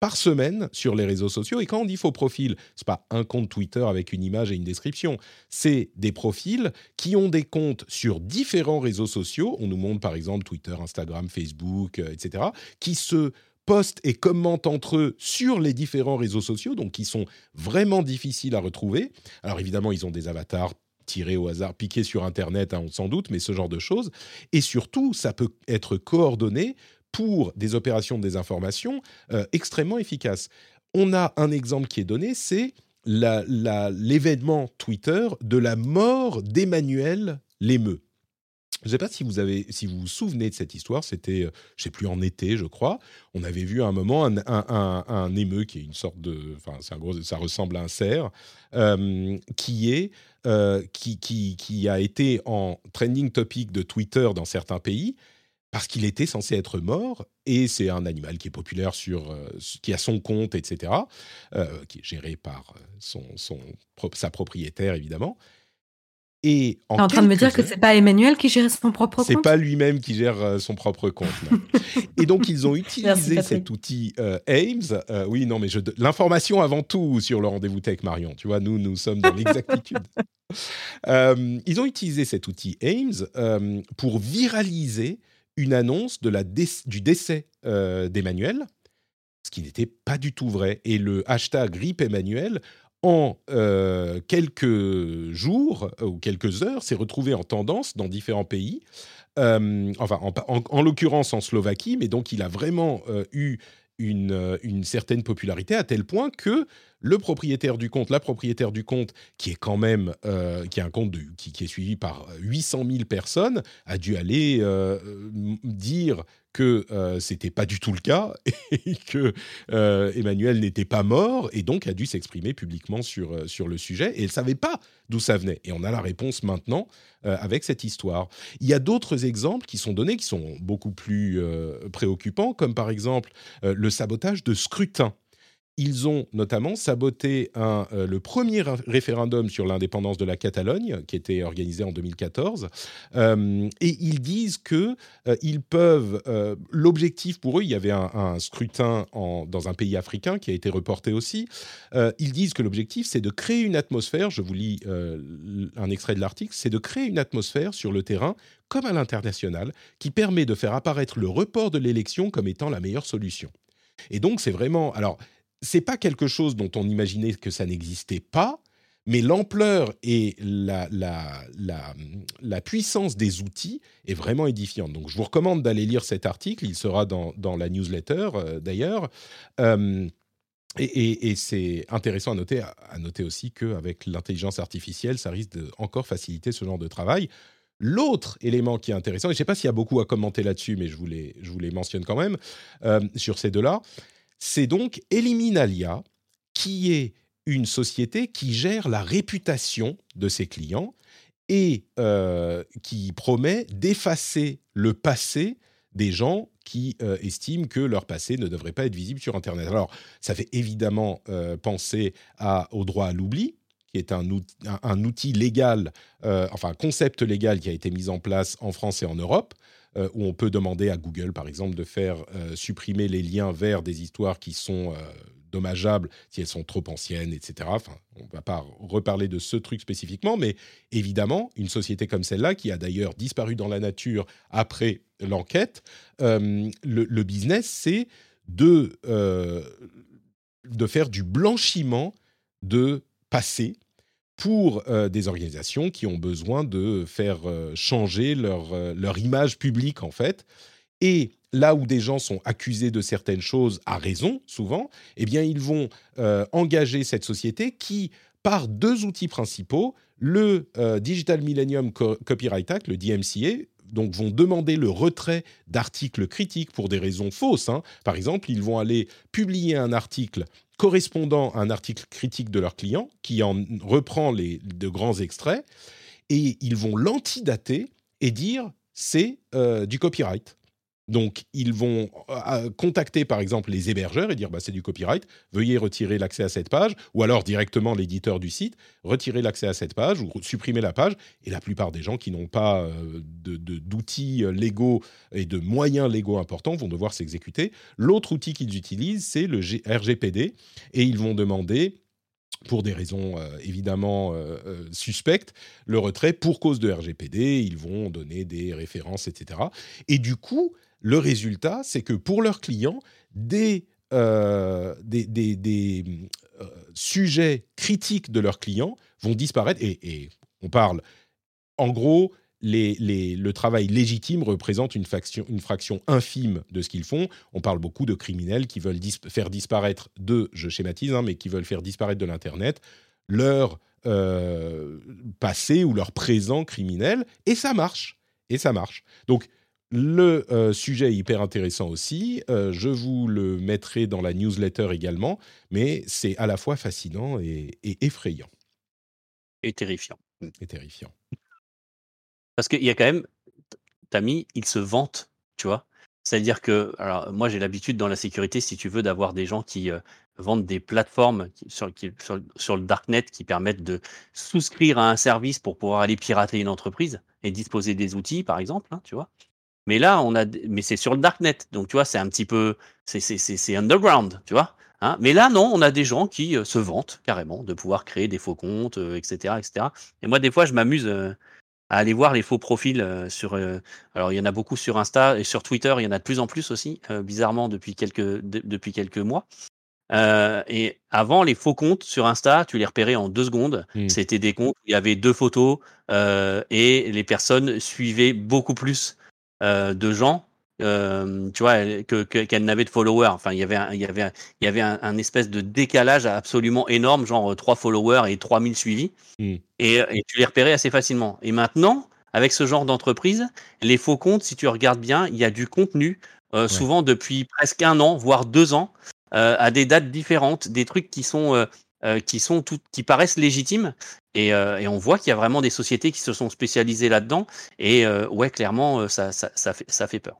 par semaine sur les réseaux sociaux. Et quand on dit faux profil, c'est pas un compte Twitter avec une image et une description. C'est des profils qui ont des comptes sur différents réseaux sociaux. On nous montre par exemple Twitter, Instagram, Facebook, euh, etc. Qui se postent et commentent entre eux sur les différents réseaux sociaux, donc qui sont vraiment difficiles à retrouver. Alors évidemment, ils ont des avatars tiré au hasard, piqué sur Internet, hein, sans doute, mais ce genre de choses. Et surtout, ça peut être coordonné pour des opérations de désinformation euh, extrêmement efficaces. On a un exemple qui est donné, c'est l'événement Twitter de la mort d'Emmanuel Lémeux. Je ne sais pas si vous, avez, si vous vous souvenez de cette histoire, c'était, euh, je ne sais plus, en été, je crois. On avait vu à un moment un, un, émeu qui est une sorte de. Enfin, ça ressemble à un cerf, euh, qui, est, qui, qui, qui, a été en trending topic de Twitter dans certains pays parce qu'il était censé être mort et c'est un animal qui est populaire sur qui a son compte etc qui est géré par son, son sa propriétaire évidemment et en, en train de me dire que c'est pas Emmanuel qui gère son propre compte? C'est pas lui-même qui gère euh, son propre compte. et donc ils ont utilisé cet outil euh, Ames. Euh, oui, non, mais l'information avant tout sur le rendez-vous tech Marion. Tu vois, nous, nous sommes dans l'exactitude. ils ont utilisé cet outil Ames pour viraliser une annonce de la du décès d'Emmanuel, ce qui n'était pas du tout vrai. Et le hashtag RIP Emmanuel en euh, quelques jours euh, ou quelques heures, s'est retrouvé en tendance dans différents pays. Euh, enfin, en, l'occurrence en Slovaquie, mais donc il a vraiment eu une, une, certaine popularité à tel point que le propriétaire du compte, la propriétaire du compte, qui est quand même qui est un compte qui, qui, est suivi par 800 000 personnes, a dû aller dire que euh, c'était pas du tout le cas et que euh, Emmanuel n'était pas mort et donc a dû s'exprimer publiquement sur, euh, sur le sujet et elle savait pas d'où ça venait. Et on a la réponse maintenant euh, avec cette histoire. Il y a d'autres exemples qui sont donnés qui sont beaucoup plus préoccupants, comme par exemple le sabotage de scrutin ils ont notamment saboté euh, le premier référendum sur l'indépendance de la Catalogne, qui était organisé en 2014. Euh, et ils disent que euh, ils peuvent. L'objectif pour eux, il y avait un, scrutin dans un pays africain qui a été reporté aussi. ils disent que l'objectif, c'est de créer une atmosphère. Je vous lis un extrait de l'article. C'est de créer une atmosphère sur le terrain comme à l'international, qui permet de faire apparaître le report de l'élection comme étant la meilleure solution. Et donc, c'est vraiment. Alors, c'est pas quelque chose dont on imaginait que ça n'existait pas, mais l'ampleur et la, la, puissance des outils est vraiment édifiante. Donc, je vous recommande d'aller lire cet article. Il sera dans, la newsletter, euh, d'ailleurs. Euh, et, c'est intéressant à noter, à noter aussi qu'avec l'intelligence artificielle, ça risque de encore faciliter ce genre de travail. L'autre élément qui est intéressant, et je ne sais pas s'il y a beaucoup à commenter là-dessus, mais je vous les, je vous les mentionne quand même, euh, sur ces deux-là, c'est donc Eliminalia, qui est une société qui gère la réputation de ses clients et euh, qui promet d'effacer le passé des gens qui euh, estiment que leur passé ne devrait pas être visible sur Internet. Alors, ça fait évidemment euh, penser au droit à l'oubli, qui est un outil, légal, enfin un concept légal qui a été mis en place en France et en Europe, euh, où on peut demander à Google, par exemple, de faire euh, supprimer les liens vers des histoires qui sont euh, dommageables si elles sont trop anciennes, etc. On ne va pas reparler de ce truc spécifiquement, mais évidemment, une société comme celle-là, qui a d'ailleurs disparu dans la nature après l'enquête, le, business, c'est de, de faire du blanchiment de passé pour euh, des organisations qui ont besoin de faire euh, changer leur, euh, leur image publique, en fait. Et là où des gens sont accusés de certaines choses, à raison, souvent, eh bien, ils vont engager cette société qui, par deux outils principaux, le Digital Millennium Copyright Act, le DMCA, donc vont demander le retrait d'articles critiques pour des raisons fausses. Hein. Par exemple, ils vont aller publier un article correspondant à un article critique de leur client, qui en reprend les, de grands extraits, et ils vont l'antidater et dire c'est euh, du copyright. Donc, ils vont euh, euh, contacter par exemple les hébergeurs et dire bah, c'est du copyright, veuillez retirer l'accès à cette page, ou alors directement l'éditeur du site, retirer l'accès à cette page ou supprimer la page. Et la plupart des gens qui n'ont pas euh, d'outils légaux et de moyens légaux importants vont devoir s'exécuter. L'autre outil qu'ils utilisent, c'est le RGPD, et ils vont demander pour des raisons évidemment suspectes, le retrait pour cause de RGPD, ils vont donner des références, etc. Et du coup, le résultat, c'est que pour leurs clients, des, euh, euh, sujets critiques de leurs clients vont disparaître. Et, On parle, en gros, le travail légitime représente une, fraction infime de ce qu'ils font. On parle beaucoup de criminels qui veulent faire disparaître de, je schématise, hein, mais qui veulent faire disparaître de l'Internet leur euh, passé ou leur présent criminel, et ça marche. Et ça marche. Donc, le euh, sujet est hyper intéressant aussi. Euh, je vous le mettrai dans la newsletter également, mais c'est à la fois fascinant et, et effrayant. Et terrifiant. Et terrifiant. Parce qu'il y a quand même, Tami, il se vante, tu vois. C'est-à-dire que, alors moi j'ai l'habitude dans la sécurité, si tu veux, d'avoir des gens qui euh, vendent des plateformes sur, sur, le darknet qui permettent de souscrire à un service pour pouvoir aller pirater une entreprise et disposer des outils, par exemple, hein, tu vois. Mais là, on a, mais c'est sur le darknet, donc tu vois, c'est un petit peu, c'est underground, tu vois. Hein. mais là, non, on a des gens qui euh, se vantent carrément de pouvoir créer des faux comptes, etc., euh, etc. Et moi, des fois, je m'amuse à aller voir les faux profils euh, sur. Euh, alors, il y en a beaucoup sur Insta et sur Twitter, il y en a de plus en plus aussi, euh, bizarrement depuis quelques depuis quelques mois. et avant, les faux comptes sur Insta, tu les repérais en deux secondes. Mmh. C'était des comptes où il y avait deux photos et les personnes suivaient beaucoup plus de gens euh, tu vois, que, qu'elle n'avait de followers. Enfin, il y avait, un, il y avait, il y avait un, espèce de décalage absolument énorme, genre 3 followers et 3000 suivis. Hmm. Et, et, tu les repérais assez facilement. Et maintenant, avec ce genre d'entreprise, les faux comptes, si tu regardes bien, il y a du contenu, euh, souvent depuis presque un an, voire deux ans, euh, à des dates différentes, des trucs qui sont euh, qui sont tout, qui paraissent légitimes et, et on voit qu'il y a vraiment des sociétés qui se sont spécialisées là-dedans et ouais clairement ça, ça, ça, fait, ça fait peur.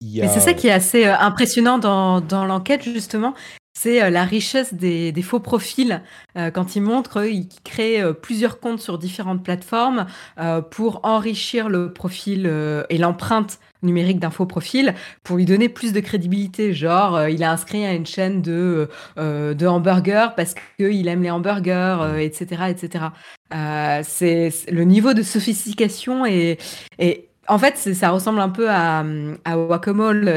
Mais c'est ça qui est assez euh, impressionnant dans, dans l'enquête, justement. C'est euh, la richesse des, faux profils euh, quand ils montrent qu'ils créent plusieurs comptes sur différentes plateformes pour enrichir le profil et l'empreinte numérique d'un faux profil pour lui donner plus de crédibilité. Genre, il a inscrit à une chaîne de, de hamburgers parce qu'il aime les hamburgers, etc. etc. c'est le niveau de sophistication et en fait, ça ressemble un peu à, à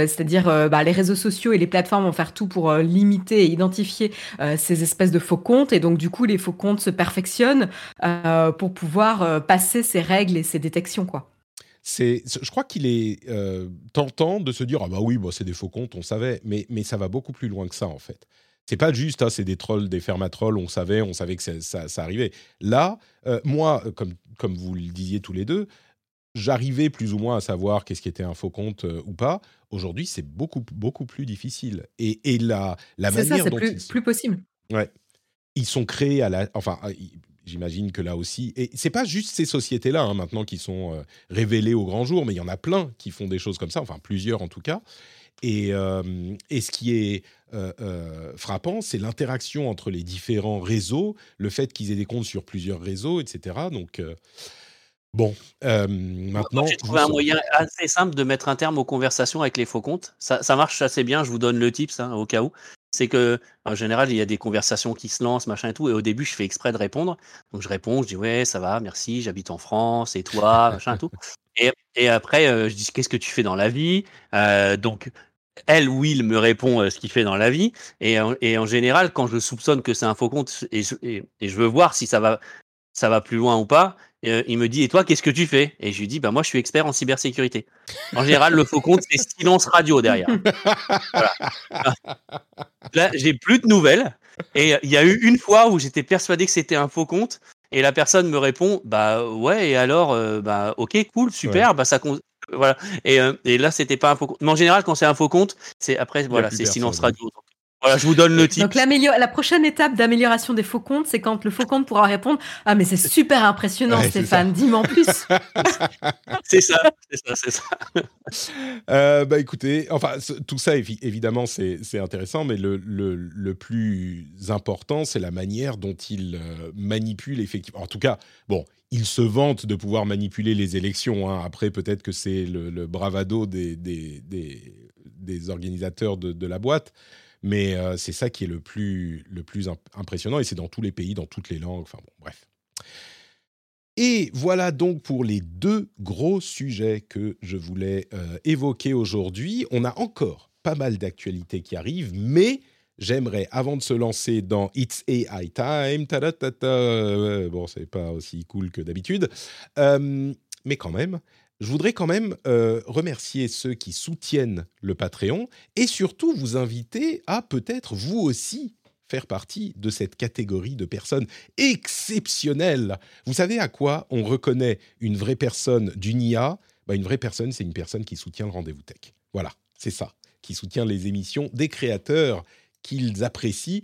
c'est-à-dire euh, bah, les réseaux sociaux et les plateformes vont faire tout pour euh, limiter et identifier euh, ces espèces de faux comptes. Et donc, du coup, les faux comptes se perfectionnent pour pouvoir passer ces règles et ces détections. quoi. Je crois qu'il est tentant de se dire ah bah oui, bah, c'est des faux comptes, on savait, mais, mais ça va beaucoup plus loin que ça en fait. C'est pas juste, hein, c'est des trolls, des fermatrolls, on savait, on savait que ça, ça, arrivait. Là, moi, comme, comme vous le disiez tous les deux, j'arrivais plus ou moins à savoir qu'est-ce qui était un faux compte euh, ou pas. Aujourd'hui, c'est beaucoup, beaucoup plus difficile. Et, et la, la manière ça, c'est plus, plus possible. Ouais. Ils sont créés à la. Enfin, ah, j'imagine que là aussi. Et c'est pas juste ces sociétés-là, hein, maintenant, qui sont euh, révélées au grand jour, mais il y en a plein qui font des choses comme ça, enfin, plusieurs en tout cas. Et, euh, et ce qui est frappant, c'est l'interaction entre les différents réseaux, le fait qu'ils aient des comptes sur plusieurs réseaux, etc. Donc. Bon, euh, maintenant. J'ai trouvé un moyen assez simple de mettre un terme aux conversations avec les faux comptes. Ça, ça marche assez bien, je vous donne le tips hein, au cas où. C'est que, en général, il y a des conversations qui se lancent, machin et tout, et au début, je fais exprès de répondre. Donc, je réponds, je dis, ouais, ça va, merci, j'habite en France, et toi, machin et tout. Et, et après, euh, je dis, qu'est-ce que tu fais dans la vie? Euh, Donc, elle ou il me répond ce qu'il fait dans la vie. Et, et, en général, quand je soupçonne que c'est un faux compte et je, et, et je veux voir si ça va, ça va plus loin ou pas, euh, il me dit, et toi, qu'est-ce que tu fais? Et je lui dis, bah, moi, je suis expert en cybersécurité. En général, le faux compte, c'est silence radio derrière. Là, j'ai plus de nouvelles. Et il y a eu une fois où j'étais persuadé que c'était un faux compte. Et la personne me répond, bah ouais, et alors, euh, bah ok, cool, super, bah ça voilà. Et, euh, et là, c'était pas un faux compte. Mais en général, quand c'est un faux compte, c'est après, voilà, c'est silence radio. Voilà, je vous donne le titre. Donc la prochaine étape d'amélioration des faux comptes, c'est quand le faux compte pourra répondre Ah, mais c'est super impressionnant, Stéphane, dis-moi en plus. c'est ça, c'est ça, c'est ça. Euh, bah écoutez, enfin, tout ça, évidemment, c'est intéressant, mais le, le, le, plus important, c'est la manière dont il euh, manipule effectivement. En tout cas, bon, il se vante de pouvoir manipuler les élections. Hein. Après, peut-être que c'est le, bravado des, des, des, des organisateurs de, de la boîte. Mais euh, c'est ça qui est le plus, le plus impressionnant et c'est dans tous les pays, dans toutes les langues. Enfin bon, bref. Et voilà donc pour les deux gros sujets que je voulais euh, évoquer aujourd'hui. On a encore pas mal d'actualités qui arrivent, mais j'aimerais, avant de se lancer dans It's AI Time, ta -ta -ta, bon, c'est pas aussi cool que d'habitude, euh, mais quand même, je voudrais quand même euh, remercier ceux qui soutiennent le Patreon et surtout vous inviter à peut-être vous aussi faire partie de cette catégorie de personnes exceptionnelles. Vous savez à quoi on reconnaît une vraie personne d'une IA bah, Une vraie personne, c'est une personne qui soutient le rendez-vous tech. Voilà, c'est ça, qui soutient les émissions des créateurs qu'ils apprécient.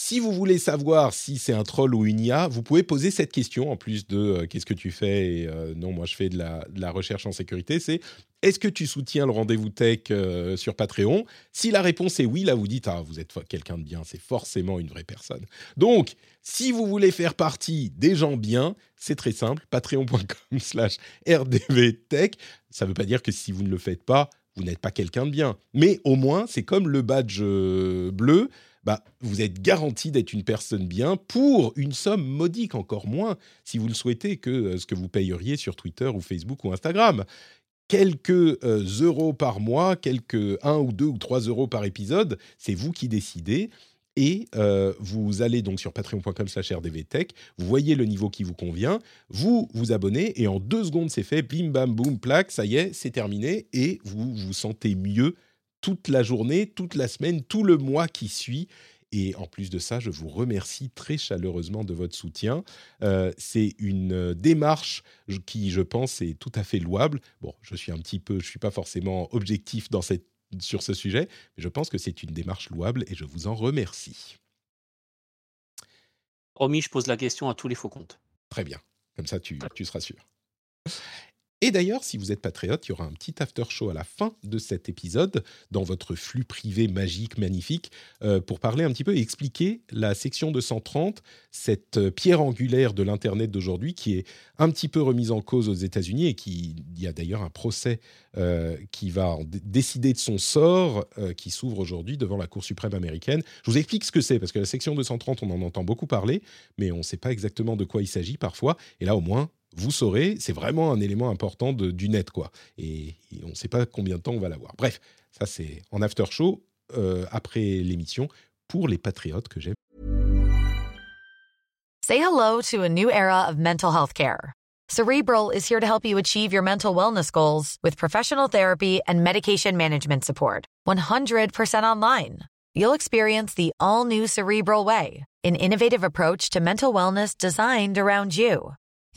Si vous voulez savoir si c'est un troll ou une IA, vous pouvez poser cette question en plus de euh, qu'est-ce que tu fais et euh, non, moi je fais de la, recherche en sécurité. C'est est-ce que tu soutiens le rendez-vous tech euh, sur Patreon? Si la réponse est oui, là vous dites ah vous êtes quelqu'un de bien, c'est forcément une vraie personne. Donc si vous voulez faire partie des gens bien, c'est très simple, patreon.com/slash rdvtech. Ça ne veut pas dire que si vous ne le faites pas, vous n'êtes pas quelqu'un de bien. Mais au moins, c'est comme le badge bleu bah, vous êtes garanti d'être une personne bien pour une somme modique, encore moins si vous le souhaitez que euh, ce que vous payeriez sur Twitter ou Facebook ou Instagram. Quelques euh, euros par mois, quelques 1 ou 2 ou 3 euros par épisode, c'est vous qui décidez. Et euh, vous allez donc sur patreon.com slash rdvtech, vous voyez le niveau qui vous convient, vous vous abonnez et en deux secondes c'est fait, bim bam boum, plaque, ça y est, c'est terminé et vous vous sentez mieux toute la journée, toute la semaine, tout le mois qui suit. Et en plus de ça, je vous remercie très chaleureusement de votre soutien. Euh, c'est une euh, démarche qui, je pense, est tout à fait louable. Bon, je suis un petit peu, je suis pas forcément objectif dans cette, sur ce sujet, mais je pense que c'est une démarche louable et je vous en remercie. Promis, je pose la question à tous les faux comptes. Très bien, comme ça tu, tu seras sûr. Et d'ailleurs, si vous êtes patriote, il y aura un petit after show à la fin de cet épisode, dans votre flux privé magique, magnifique, euh, pour parler un petit peu et expliquer la section 230, cette euh, pierre angulaire de l'Internet d'aujourd'hui qui est un petit peu remise en cause aux États-Unis et qui, il y a d'ailleurs un procès euh, qui va décider de son sort, qui s'ouvre aujourd'hui devant la Cour suprême américaine. Je vous explique ce que c'est, parce que la section 230, on en entend beaucoup parler, mais on ne sait pas exactement de quoi il s'agit parfois. Et là, au moins, vous saurez, c'est vraiment un élément important de, du net, quoi. Et, on ne sait pas combien de temps on va l'avoir. Bref, ça c'est en after show euh, après l'émission pour les patriotes que j'aime. Say hello to a new era of mental health care. Cerebral is here to help you achieve your mental wellness goals with professional therapy and medication management support. 100% online. You'll experience the all new Cerebral way, an innovative approach to mental wellness designed around you.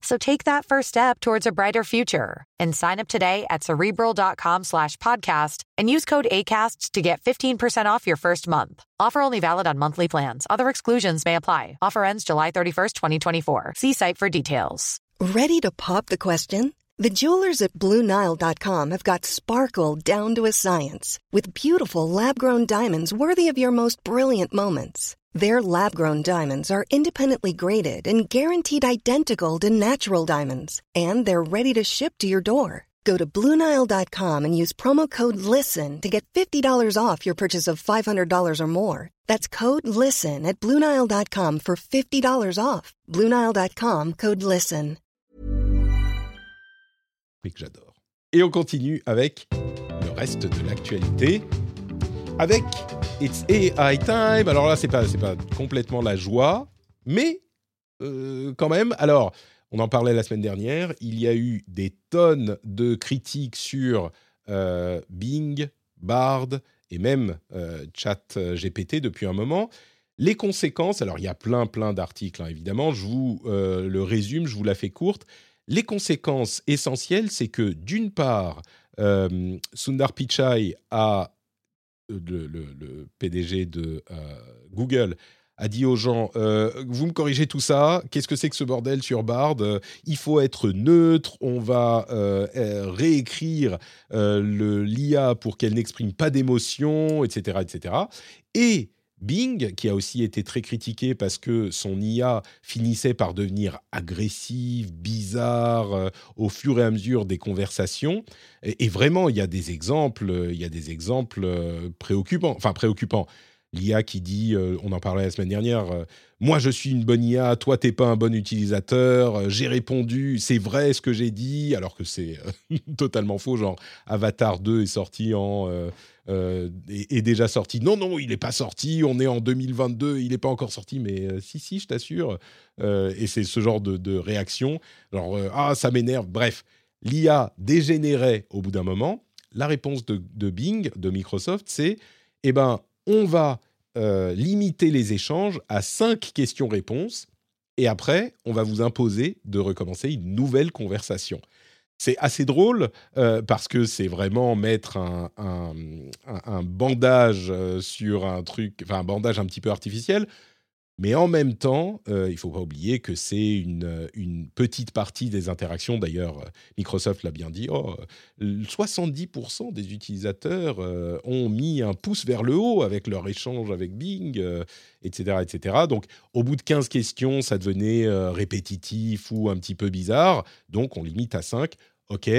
So take that first step towards a brighter future and sign up today at cerebral.com slash podcast and use code ACasts to get 15% off your first month. Offer only valid on monthly plans. Other exclusions may apply. Offer ends July 31st, 2024. See site for details. Ready to pop the question? The jewelers at BlueNile.com have got sparkle down to a science with beautiful lab grown diamonds worthy of your most brilliant moments. Their lab grown diamonds are independently graded and guaranteed identical to natural diamonds, and they're ready to ship to your door. Go to Bluenile.com and use promo code LISTEN to get $50 off your purchase of $500 or more. That's code LISTEN at Bluenile.com for $50 off. Bluenile.com code LISTEN. J'adore. Et on continue avec le reste de l'actualité. Avec It's AI Time. Alors là, c'est pas, pas complètement la joie, mais euh, quand même. Alors, on en parlait la semaine dernière. Il y a eu des tonnes de critiques sur euh, Bing, Bard et même euh, Chat GPT depuis un moment. Les conséquences, alors il y a plein plein d'articles hein, évidemment, je vous le résume, je vous la fais courte. Les conséquences essentielles, c'est que d'une part, Sundar Pichai a le, PDG de euh, Google, a dit aux gens euh, Vous me corrigez tout ça, qu'est-ce que c'est que ce bordel sur Bard Il faut être neutre, on va euh, réécrire l'IA pour qu'elle n'exprime pas d'émotion, etc., etc. Et Bing, qui a aussi été très critiqué parce que son IA finissait par devenir agressive, bizarre euh, au fur et à mesure des conversations. Et, vraiment, il y a des exemples, il y a des exemples euh, préoccupants, enfin préoccupants. L'IA qui dit, euh, on en parlait la semaine dernière, moi je suis une bonne IA, toi t'es pas un bon utilisateur, j'ai répondu, c'est vrai ce que j'ai dit, alors que c'est totalement faux. Genre Avatar 2 est sorti en euh, est, déjà sorti. Non, non, il n'est pas sorti. On est en 2022, il n'est pas encore sorti. Mais euh, si, si, je t'assure. Euh, et c'est ce genre de, réaction. Genre, ah, ça m'énerve. Bref, l'IA dégénérait au bout d'un moment. La réponse de, Bing, de Microsoft, c'est eh ben, on va limiter les échanges à cinq questions-réponses. Et après, on va vous imposer de recommencer une nouvelle conversation. C'est assez drôle euh, parce que c'est vraiment mettre un, bandage euh, sur un truc, enfin un bandage un petit peu artificiel. Mais en même temps, euh, il ne faut pas oublier que c'est une, une, petite partie des interactions. D'ailleurs, Microsoft l'a bien dit, oh, 70% des utilisateurs ont mis un pouce vers le haut avec leur échange avec Bing, etc., etc. Donc, au bout de 15 questions, ça devenait répétitif ou un petit peu bizarre. Donc, on limite à 5 ok,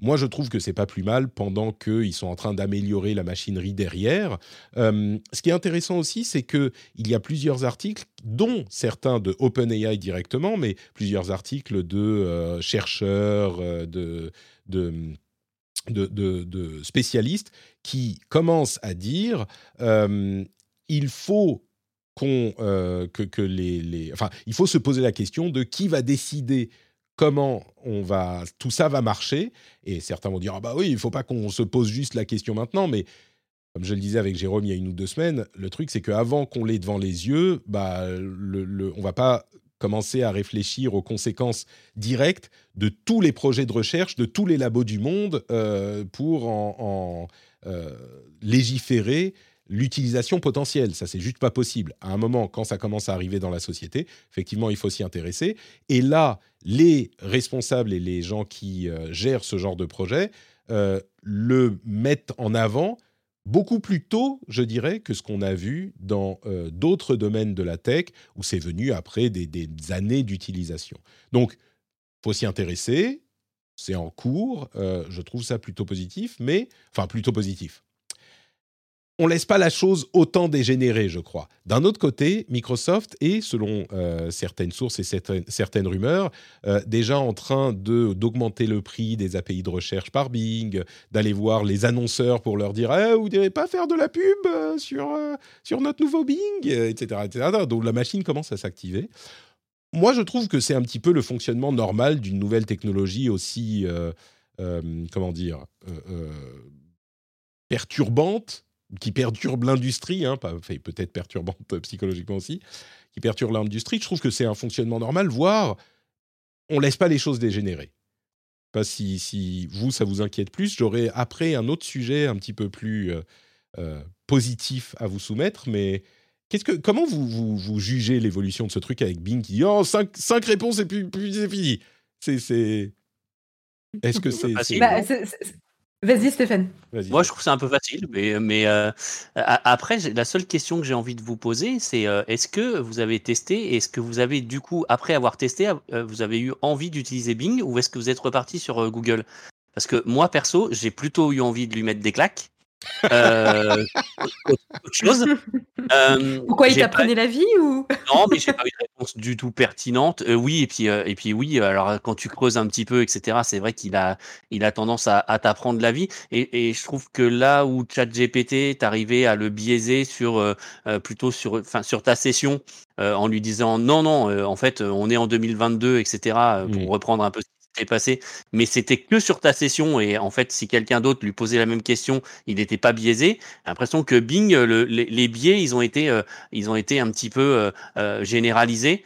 moi je trouve que c'est pas plus mal pendant qu'ils sont en train d'améliorer la machinerie derrière. Euh, ce qui est intéressant aussi, c'est qu'il y a plusieurs articles, dont certains de OpenAI directement, mais plusieurs articles de euh, chercheurs, euh, de, spécialistes qui commencent à dire il faut qu'on que, que les, enfin, il faut se poser la question de qui va décider comment on va, tout ça va marcher. Et certains vont dire ah bah oui, il faut pas qu'on se pose juste la question maintenant, mais comme je le disais avec Jérôme il y a une ou deux semaines, le truc c'est qu'avant qu'on l'ait devant les yeux, bah le, on va pas commencer à réfléchir aux conséquences directes de tous les projets de recherche, de tous les labos du monde euh, pour en, euh, légiférer l'utilisation potentielle. Ça, c'est juste pas possible. À un moment, quand ça commence à arriver dans la société, effectivement, il faut s'y intéresser. Et là, les responsables et les gens qui euh, gèrent ce genre de projet euh, le mettent en avant beaucoup plus tôt, je dirais, que ce qu'on a vu dans euh, d'autres domaines de la tech, où c'est venu après des, des années d'utilisation. Donc, faut s'y intéresser. C'est en cours. je trouve ça plutôt positif, mais enfin plutôt positif on laisse pas la chose autant dégénérer, je crois. D'un autre côté, Microsoft est, selon euh, certaines sources et certaines, rumeurs, euh, déjà en train d'augmenter le prix des API de recherche par Bing, d'aller voir les annonceurs pour leur dire eh, vous ne devez pas faire de la pub euh, sur, sur notre nouveau Bing, etc., etc. Donc la machine commence à s'activer. Moi, je trouve que c'est un petit peu le fonctionnement normal d'une nouvelle technologie aussi, comment dire, perturbante qui perturbe l'industrie, hein, peut-être perturbante psychologiquement aussi, qui perturbe l'industrie. Je trouve que c'est un fonctionnement normal, voire on laisse pas les choses dégénérer. Pas si, si vous, ça vous inquiète plus. J'aurai après un autre sujet un petit peu plus euh, euh, positif à vous soumettre, mais qu'est-ce que, comment vous, vous, jugez l'évolution de ce truc avec Bing qui dit Oh, cinq, cinq réponses et puis, puis c'est fini? C'est. Est-ce que c'est. Bah, Vas-y Stéphane. Moi je trouve ça un peu facile, mais, mais euh, après la seule question que j'ai envie de vous poser, c'est euh, est-ce que vous avez testé, est-ce que vous avez du coup après avoir testé, euh, vous avez eu envie d'utiliser Bing ou est-ce que vous êtes reparti sur Google? Parce que moi perso, j'ai plutôt eu envie de lui mettre des claques euh, autre chose. Euh, Pourquoi il t'apprenait la vie ou? Non, mais j'ai pas eu de réponse du tout pertinente. Euh, oui, et puis et puis oui. Alors quand tu creuses un petit peu, etc. C'est vrai qu'il a il a tendance à, t'apprendre la vie. Et, je trouve que là où ChatGPT t'arrivais à le biaiser sur plutôt sur enfin sur ta session en lui disant non non en fait on est en 2022 etc. pour reprendre un peu passé, mais c'était que sur ta session. Et en fait, si quelqu'un d'autre lui posait la même question, il n'était pas biaisé. L'impression que Bing, les, biais, ils ont été, euh, ils ont été un petit peu euh, euh, généralisés.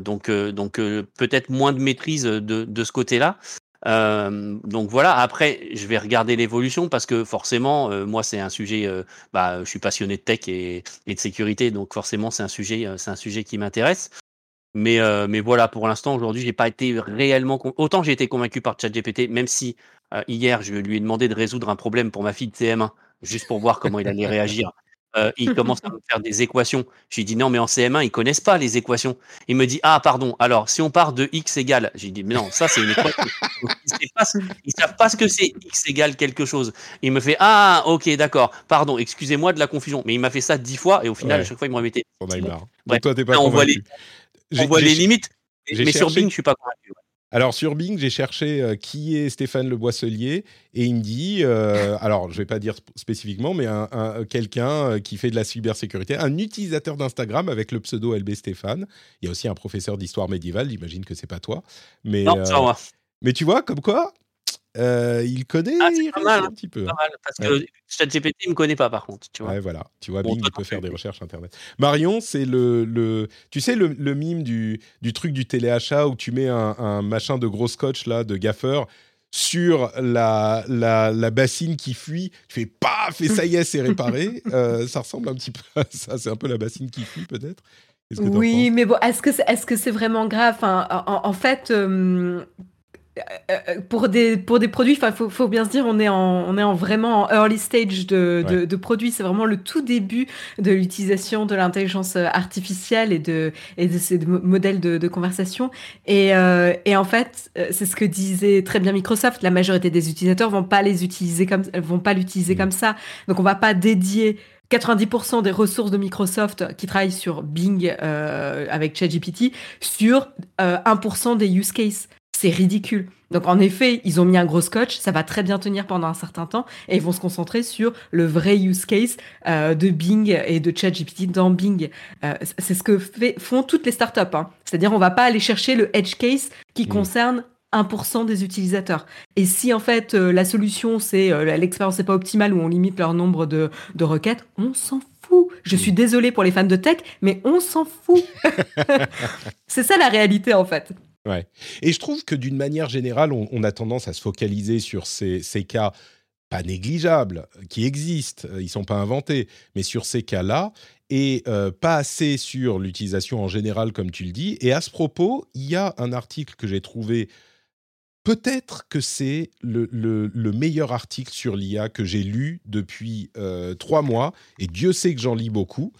donc, donc peut-être moins de maîtrise de, ce côté-là. donc voilà. Après, je vais regarder l'évolution parce que forcément, moi, c'est un sujet. bah, je suis passionné de tech et de sécurité, donc forcément, c'est un sujet, c'est un sujet qui m'intéresse. Mais, euh, mais voilà, pour l'instant, aujourd'hui, j'ai pas été réellement. Autant j'ai été convaincu par ChatGPT, même si euh, hier, je lui ai demandé de résoudre un problème pour ma fille de CM1, juste pour voir comment il allait réagir. euh, il commence à me faire des équations. J'ai dit non, mais en CM1, ils connaissent pas les équations. Il me dit ah pardon. Alors si on part de x égale, j'ai dit mais non, ça c'est une équation. ils, ne savent pas ce que c'est x égale quelque chose. Il me fait ah ok d'accord, pardon, excusez-moi de la confusion. Mais il m'a fait ça dix fois et au final à chaque fois il me remettait. On a marre. toi t'es pas on voit les, on voit les limites. Mais sur Bing, je suis pas convaincu. Alors sur Bing, j'ai cherché euh, qui est Stéphane Le Boisselier et il me dit, euh, alors je vais pas dire spécifiquement, mais un, quelqu'un euh, qui fait de la cybersécurité, un utilisateur d'Instagram avec le pseudo LB Stéphane. Il y a aussi un professeur d'histoire médiévale, j'imagine que c'est pas toi, mais non, euh, mais tu vois comme quoi euh, il connaît ah, il mal, un hein. petit peu. Pas mal, parce que ChatGPT ne me connaît pas par contre. Tu vois. Ouais, voilà. Tu vois, Bing, il peut faire des recherches internet. Marion, c'est le, le, tu sais le, le mime du, du, truc du téléachat où tu mets un, un, machin de gros scotch là, de gaffeur sur la, la, la, bassine qui fuit, tu fais paf et ça y est, c'est réparé. euh, ça ressemble un petit peu à ça. C'est un peu la bassine qui fuit peut-être. Oui, mais bon, est-ce que c'est est -ce c'est vraiment grave? Enfin, en, en, fait, euh, pour des pour des produits, il faut, faut, bien se dire, on est en on est en vraiment en early stage de, de, de produits. C'est vraiment le tout début de l'utilisation de l'intelligence artificielle et de et de ces modèles de, de conversation. Et, euh, et en fait, c'est ce que disait très bien Microsoft. La majorité des utilisateurs vont pas les utiliser comme vont pas l'utiliser mmh. comme ça. Donc on va pas dédier 90% des ressources de Microsoft qui travaillent sur Bing euh, avec ChatGPT sur euh, 1% des use cases c'est ridicule. Donc en effet, ils ont mis un gros scotch, ça va très bien tenir pendant un certain temps, et ils vont se concentrer sur le vrai use case euh, de Bing et de ChatGPT dans Bing. Euh, c'est ce que font toutes les startups. Hein. C'est-à-dire on va pas aller chercher le edge case qui mmh. concerne 1% des utilisateurs. Et si en fait euh, la solution c'est l'expérience n'est pas optimale ou on limite leur nombre de, de requêtes, on s'en fout. Je mmh. suis désolé pour les fans de tech, mais on s'en fout. c'est ça la réalité en fait. Ouais. Et je trouve que d'une manière générale, on, a tendance à se focaliser sur ces, cas pas négligeables, qui existent, euh, ils ne sont pas inventés, mais sur ces cas-là, et euh, pas assez sur l'utilisation en général, comme tu le dis. Et à ce propos, il y a un article que j'ai trouvé, peut-être que c'est le, meilleur article sur l'IA que j'ai lu depuis euh, trois mois, et Dieu sait que j'en lis beaucoup,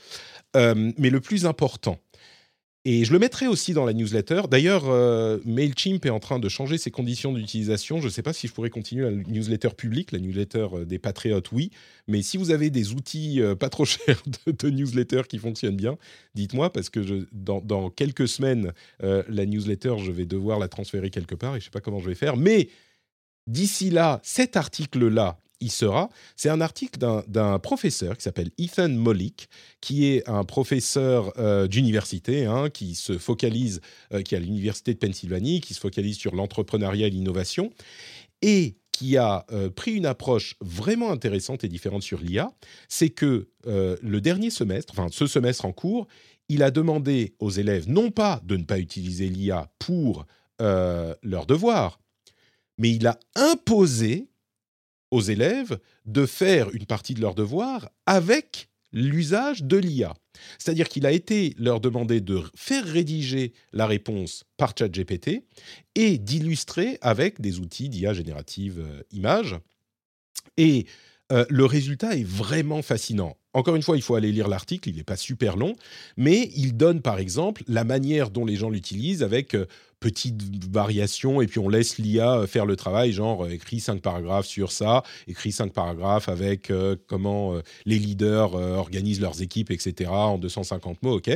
mais le plus important. Et je le mettrai aussi dans la newsletter. D'ailleurs, euh, Mailchimp est en train de changer ses conditions d'utilisation. Je ne sais pas si je pourrais continuer la newsletter publique, la newsletter euh, des patriotes, oui. Mais si vous avez des outils euh, pas trop chers de, newsletter qui fonctionnent bien, dites-moi parce que dans, quelques semaines, la newsletter, je vais devoir la transférer quelque part et je ne sais pas comment je vais faire. Mais d'ici là, cet article-là il sera. C'est un article d'un professeur qui s'appelle Ethan Mollick, qui est un professeur euh, d'université, hein, qui se focalise, euh, qui est à l'université de Pennsylvanie, qui se focalise sur l'entrepreneuriat et l'innovation, et qui a euh, pris une approche vraiment intéressante et différente sur l'IA. C'est que le dernier semestre, enfin ce semestre en cours, il a demandé aux élèves non pas de ne pas utiliser l'IA pour leurs devoirs, mais il a imposé aux élèves de faire une partie de leurs devoirs avec l'usage de l'IA. C'est-à-dire qu'il a été leur demandé de faire rédiger la réponse par ChatGPT et d'illustrer avec des outils d'IA générative euh, image. Et euh, le résultat est vraiment fascinant. Encore une fois, il faut aller lire l'article, il n'est pas super long, mais il donne par exemple la manière dont les gens l'utilisent avec euh, petites variations et puis on laisse l'IA euh, faire le travail, genre écrit cinq paragraphes sur ça, écrit cinq paragraphes avec comment les leaders organisent leurs équipes, etc. en 250 mots, ok?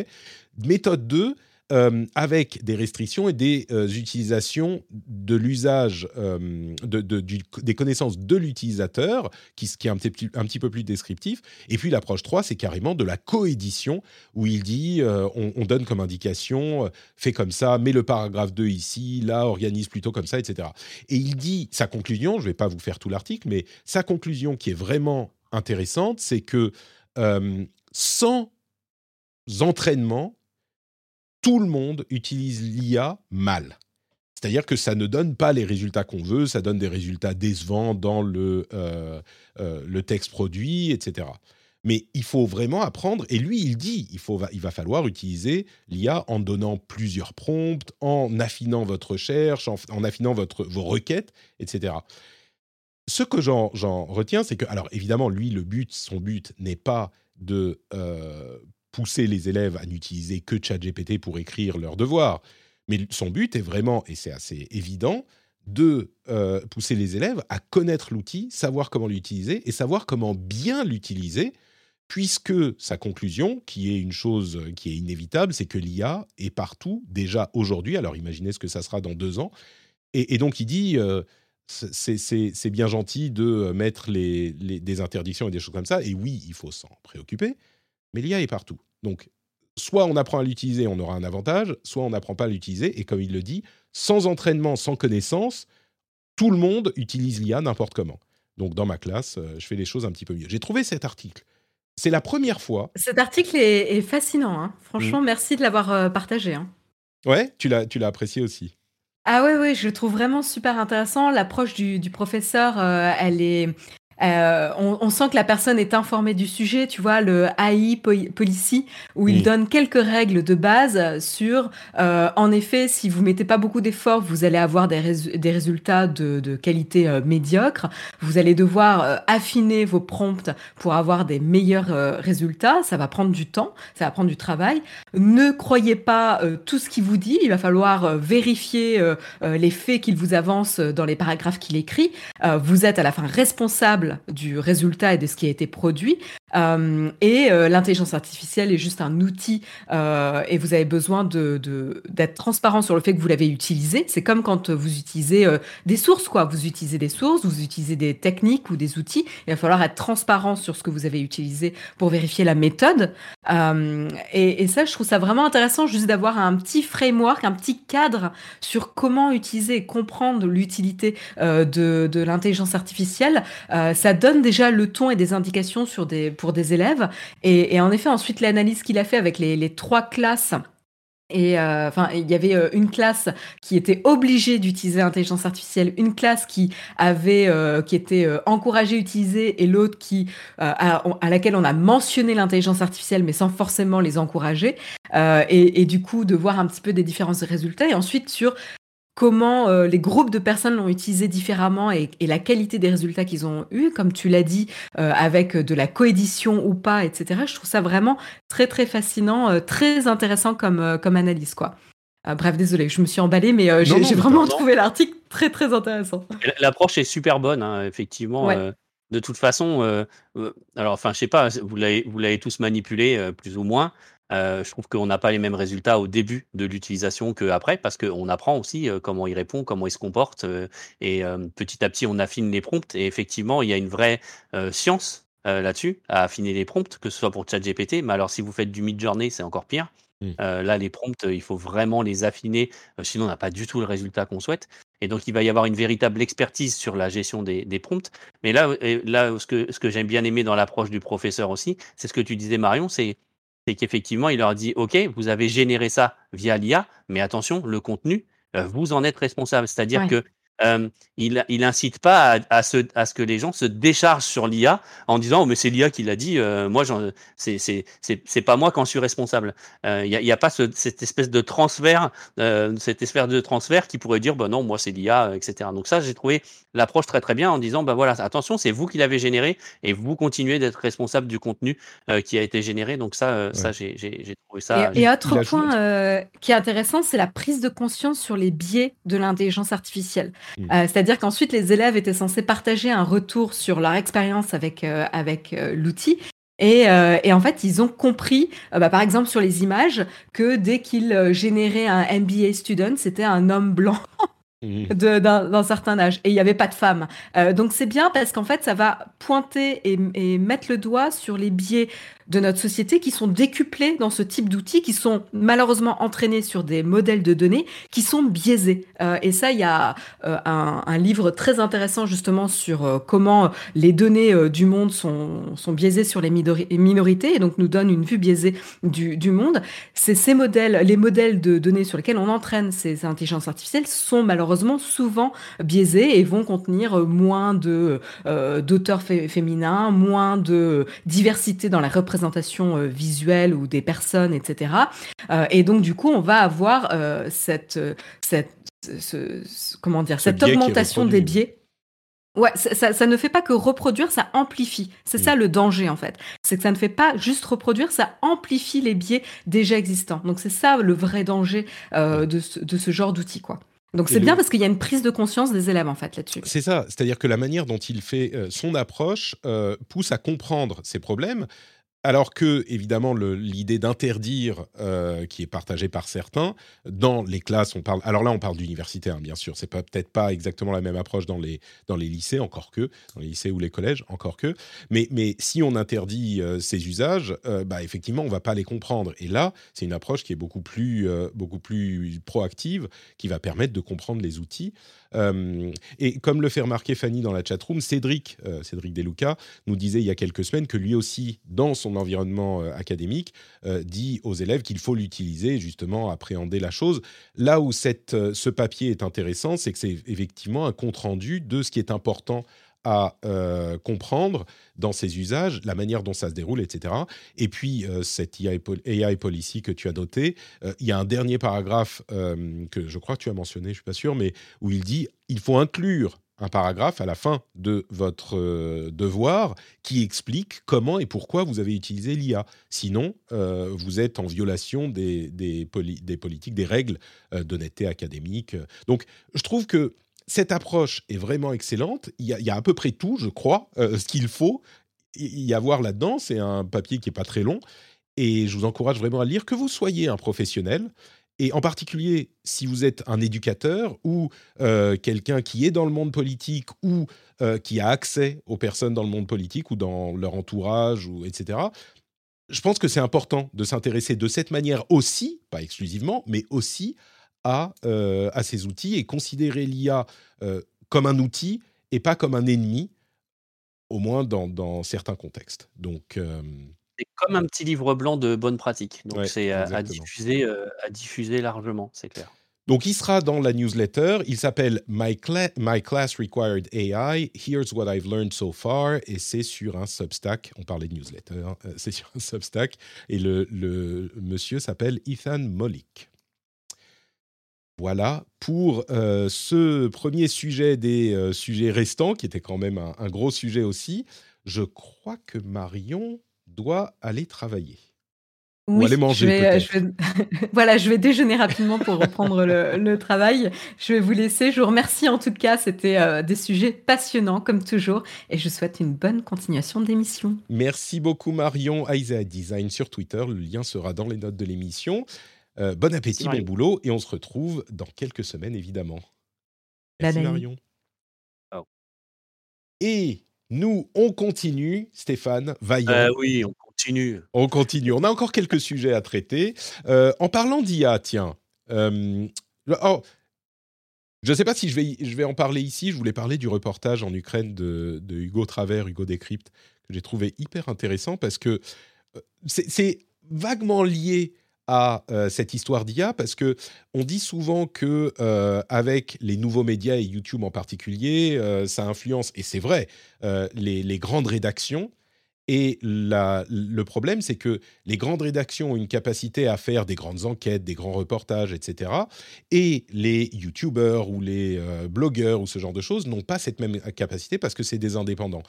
Méthode 2, euh, avec des restrictions et des euh, utilisations de l'usage euh, de, des connaissances de l'utilisateur, qui, qui, est un petit, peu plus descriptif. Et puis l'approche 3, c'est carrément de la coédition, où il dit, on, on, donne comme indication, fais comme ça, mets le paragraphe 2 ici, là, organise plutôt comme ça, etc. Et il dit, sa conclusion, je ne vais pas vous faire tout l'article, mais sa conclusion qui est vraiment intéressante, c'est que sans entraînement, tout le monde utilise l'IA mal. C'est-à-dire que ça ne donne pas les résultats qu'on veut, ça donne des résultats décevants dans le, euh, euh, texte produit, etc. Mais il faut vraiment apprendre, et lui, il dit, il, faut, il va falloir utiliser l'IA en donnant plusieurs prompts, en affinant votre recherche, en, affinant votre, vos requêtes, etc. Ce que j'en retiens, c'est que, alors évidemment, lui, le but, son but n'est pas de pousser les élèves à n'utiliser que ChatGPT pour écrire leurs devoirs, mais son but est vraiment, et c'est assez évident, de pousser les élèves à connaître l'outil, savoir comment l'utiliser et savoir comment bien l'utiliser puisque sa conclusion, qui est une chose qui est inévitable, c'est que l'IA est partout déjà aujourd'hui. Alors imaginez ce que ça sera dans deux ans. Et, donc il dit, euh, c'est bien gentil de mettre des interdictions et des choses comme ça. Et oui, il faut s'en préoccuper, mais l'IA est partout. Donc soit on apprend à l'utiliser, on aura un avantage, soit on n'apprend pas à l'utiliser. Et comme il le dit, sans entraînement, sans connaissance, tout le monde utilise l'IA n'importe comment. Donc dans ma classe, euh, je fais les choses un petit peu mieux. J'ai trouvé cet article c'est la première fois. Cet article est, fascinant. Hein. Franchement, mm. merci de l'avoir euh, partagé. Hein. Ouais, tu l'as, tu l'as apprécié aussi. Ah ouais, ouais, je le trouve vraiment super intéressant. L'approche du, professeur, euh, elle est, euh, on, sent que la personne est informée du sujet, tu vois, le AI Policy, où il donne quelques règles de base sur, euh, en effet, si vous mettez pas beaucoup d'efforts, vous allez avoir des, résultats de, qualité euh, médiocre. Vous allez devoir affiner vos prompts pour avoir des meilleurs résultats. Ça va prendre du temps, ça va prendre du travail. Ne croyez pas tout ce qu'il vous dit. Il va falloir vérifier les faits qu'il vous avance dans les paragraphes qu'il écrit. vous êtes à la fin responsable du résultat et de ce qui a été produit. Euh, et euh, l'intelligence artificielle est juste un outil euh, et vous avez besoin de, d'être transparent sur le fait que vous l'avez utilisé. C'est comme quand vous utilisez des sources, quoi. Vous utilisez des sources, vous utilisez des techniques ou des outils. Il va falloir être transparent sur ce que vous avez utilisé pour vérifier la méthode. Et, et, ça, je trouve ça vraiment intéressant juste d'avoir un petit framework, un petit cadre sur comment utiliser et comprendre l'utilité de, de l'intelligence artificielle. ça donne déjà le ton et des indications sur des pour des élèves. Et, en effet, ensuite, l'analyse qu'il a fait avec les, trois classes. Et euh, enfin, il y avait euh, une classe qui était obligée d'utiliser l'intelligence artificielle, une classe qui avait, euh, qui était encouragée à utiliser, et l'autre qui à, laquelle on a mentionné l'intelligence artificielle, mais sans forcément les encourager. Et, et, du coup, de voir un petit peu des différences de résultats. Et ensuite sur comment euh, les groupes de personnes l'ont utilisé différemment et, la qualité des résultats qu'ils ont eus, comme tu l'as dit, euh, avec de la coédition ou pas, etc. Je trouve ça vraiment très très fascinant, euh, très intéressant comme, comme analyse, quoi. bref, désolé, je me suis emballée, mais j'ai vraiment trouvé l'article très très intéressant. L'approche est super bonne, hein, effectivement. de toute façon, alors enfin, je sais pas, vous l'avez tous manipulé plus ou moins. Euh, je trouve qu'on n'a pas les mêmes résultats au début de l'utilisation qu'après, parce qu'on apprend aussi euh, comment il répond, comment il se comporte, euh, et petit à petit, on affine les prompts. Et effectivement, il y a une vraie science là-dessus, à affiner les prompts, que ce soit pour ChatGPT, mais alors si vous faites du mid-journey, c'est encore pire. Mmh. là, les prompts, il faut vraiment les affiner, sinon on n'a pas du tout le résultat qu'on souhaite. Et donc, il va y avoir une véritable expertise sur la gestion des, prompts. Mais là, là ce que, ce que j'aime bien aimer dans l'approche du professeur aussi, c'est ce que tu disais, Marion, c'est c'est qu'effectivement, il leur dit, OK, vous avez généré ça via l'IA, mais attention, le contenu, euh, vous en êtes responsable. C'est-à-dire que il, il incite pas à, ce, à, ce, que les gens se déchargent sur l'IA en disant oh, mais c'est l'IA qui l'a dit, euh, moi c'est c'est pas moi quand je suis responsable. Il euh, n'y a, a, pas ce, cette espèce de transfert, euh, cette espèce de transfert qui pourrait dire bah non moi c'est l'IA, etc. Donc ça j'ai trouvé l'approche très très bien en disant bah voilà attention c'est vous qui l'avez généré et vous continuez d'être responsable du contenu qui a été généré. Donc ça ça j'ai trouvé ça. Et, et autre point qui est intéressant c'est la prise de conscience sur les biais de l'intelligence artificielle. Mmh. Euh, c'est-à-dire qu'ensuite, les élèves étaient censés partager un retour sur leur expérience avec, euh, avec euh, l'outil. Et, et, en fait, ils ont compris, bah, par exemple sur les images, que dès qu'ils généraient un MBA student, c'était un homme blanc mmh. d'un certain âge et il n'y avait pas de femmes. donc c'est bien parce qu'en fait ça va pointer et, et, mettre le doigt sur les biais de notre société qui sont décuplés dans ce type d'outils, qui sont malheureusement entraînés sur des modèles de données qui sont biaisés. Euh, et ça, il y a euh, un, livre très intéressant justement sur euh, comment les données du monde sont, sont biaisées sur les minorités et donc nous donne une vue biaisée du, du monde. C'est ces modèles, les modèles de données sur lesquels on entraîne ces intelligences artificielles sont malheureusement souvent biaisés et vont contenir moins de d'auteurs féminins, moins de diversité dans la représentation représentation euh, visuelle ou des personnes, etc. Euh, et donc, du coup, on va avoir euh, cette, cette, comment dire, cette augmentation des biais Ouais, ça, ne fait pas que reproduire, ça amplifie. C'est ça le danger en fait. C'est que ça ne fait pas juste reproduire, ça amplifie les biais déjà existants. Donc c'est ça le vrai danger euh, de, ce, genre d'outil, quoi. Donc c'est bien parce qu'il y a une prise de conscience des élèves en fait là-dessus. C'est ça, c'est-à-dire que la manière dont il fait euh, son approche euh, pousse à comprendre ces problèmes, alors que, évidemment, l'idée d'interdire, euh, qui est partagée par certains, dans les classes, on parle. Alors là, on parle d'université, hein, bien sûr. C'est peut-être pas exactement la même approche dans les dans les lycées, encore que dans les lycées ou les collèges, encore que. Mais mais si on interdit euh, ces usages, euh, bah effectivement, on va pas les comprendre. Et là, c'est une approche qui est beaucoup plus beaucoup plus proactive, qui va permettre de comprendre les outils. Et comme le fait remarquer Fanny dans la chatroom, Cédric Cédric Deluca nous disait il y a quelques semaines que lui aussi, dans son environnement euh, académique, euh, dit aux élèves qu'il faut l'utiliser, justement, appréhender la chose. Là où euh, ce papier est intéressant, c'est que c'est effectivement un compte-rendu de ce qui est important à comprendre dans ces usages, la manière dont ça se déroule, etc. Et puis, cette AI, policy que tu as noté, il y a un dernier paragraphe que je crois que tu as mentionné, je ne suis pas sûr, mais où il dit il faut inclure un paragraphe à la fin de votre euh, devoir qui explique comment et pourquoi vous avez utilisé l'IA. Sinon, euh, vous êtes en violation des, des, politiques, des règles euh, d'honnêteté académique. Donc, je trouve que cette approche est vraiment excellente. Il y a, à peu près tout, je crois, ce qu'il faut y avoir là-dedans. C'est un papier qui n'est pas très long. Et je vous encourage vraiment à lire, que vous soyez un professionnel, et en particulier, si vous êtes un éducateur ou euh, quelqu'un qui est dans le monde politique ou euh, qui a accès aux personnes dans le monde politique ou dans leur entourage, ou, etc., je pense que c'est important de s'intéresser de cette manière aussi, pas exclusivement, mais aussi à, euh, à ces outils et considérer l'IA comme un outil et pas comme un ennemi, au moins dans, dans certains contextes. Donc c'est comme un petit livre blanc de bonnes pratiques. Donc c'est à, diffuser, à diffuser largement, c'est clair. Donc, il sera dans la newsletter. Il s'appelle My, My, Class Required AI. Here's what I've learned so far. Et c'est sur un Substack. On parlait de newsletter. Hein, c'est sur un Substack. Et le, le monsieur s'appelle Ethan Molik. Voilà pour ce premier sujet des sujets restants, qui était quand même un, un gros sujet aussi. Je crois que Marion doit aller travailler. Ou aller manger. Je vais, voilà, je vais déjeuner rapidement pour reprendre le, travail. Je vais vous laisser. Je vous remercie en tout cas. C'était euh, des sujets passionnants comme toujours. Et je souhaite une bonne continuation d'émission. Merci beaucoup Marion. Aisa Design sur Twitter. Le lien sera dans les notes de l'émission. Euh, bon appétit, bon boulot. Et on se retrouve dans quelques semaines évidemment. Merci Marion. Et nous, on continue, Stéphane, vaillant. Euh, oui, on continue. On continue. On a encore quelques sujets à traiter. Euh, en parlant d'IA, tiens. Euh, oh, je ne sais pas si je vais, je vais en parler ici. Je voulais parler du reportage en Ukraine de, de Hugo Travers, Hugo Décrypte, que j'ai trouvé hyper intéressant parce que c'est vaguement lié à euh, cette histoire d'IA parce que on dit souvent que euh, avec les nouveaux médias et YouTube en particulier, euh, ça influence et c'est vrai les, grandes rédactions. Et le problème, c'est que les grandes rédactions ont une capacité à faire des grandes enquêtes, des grands reportages, etc. Et les YouTubers ou les blogueurs ou ce genre de choses n'ont pas cette même capacité parce que c'est des indépendants.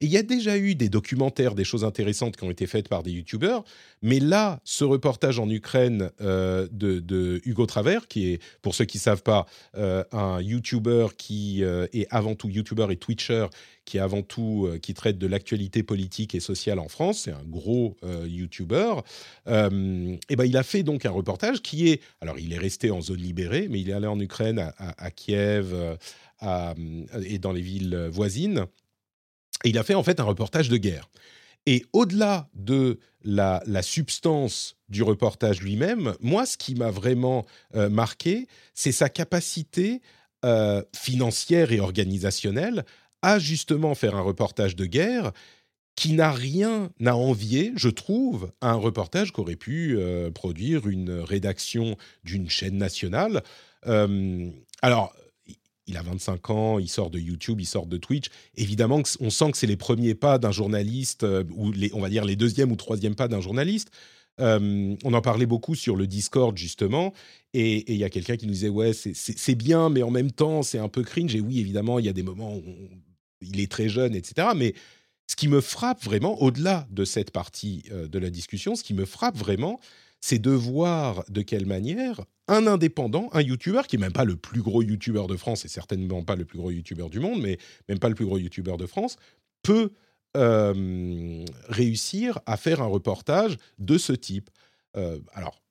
Et il y a déjà eu des documentaires, des choses intéressantes qui ont été faites par des youtubeurs, mais là, ce reportage en Ukraine euh, de, Hugo Travers, qui est, pour ceux qui ne savent pas, euh, un youtuber qui euh, est avant tout youtuber et twitcher, qui est avant tout, qui traite de l'actualité politique et sociale en France, c'est un gros youtuber, et ben il a fait donc un reportage qui est, alors il est resté en zone libérée, mais il est allé en Ukraine, à, Kiev, et dans les villes voisines il a fait en fait un reportage de guerre. Et au-delà de la, substance du reportage lui-même, moi, ce qui m'a vraiment euh, marqué, c'est sa capacité euh, financière et organisationnelle à justement faire un reportage de guerre qui n'a rien à envier, je trouve, à un reportage qu'aurait pu euh, produire une rédaction d'une chaîne nationale. alors, il a 25 ans, il sort de YouTube, il sort de Twitch. Évidemment, on sent que c'est les premiers pas d'un journaliste, euh, ou on va dire les deuxièmes ou troisièmes pas d'un journaliste. Euh, on en parlait beaucoup sur le Discord, justement, et il y a quelqu'un qui nous disait Ouais, c'est bien, mais en même temps, c'est un peu cringe. Et oui, évidemment, il y a des moments où il est très jeune, etc. Mais ce qui me frappe vraiment, au-delà de cette partie de la discussion, ce qui me frappe vraiment, c'est de voir de quelle manière un indépendant, un YouTuber, qui n'est même pas le plus gros YouTuber de France, et certainement pas le plus gros YouTuber du monde, mais même pas le plus gros YouTuber de France, peut réussir à faire un reportage de ce type. alors,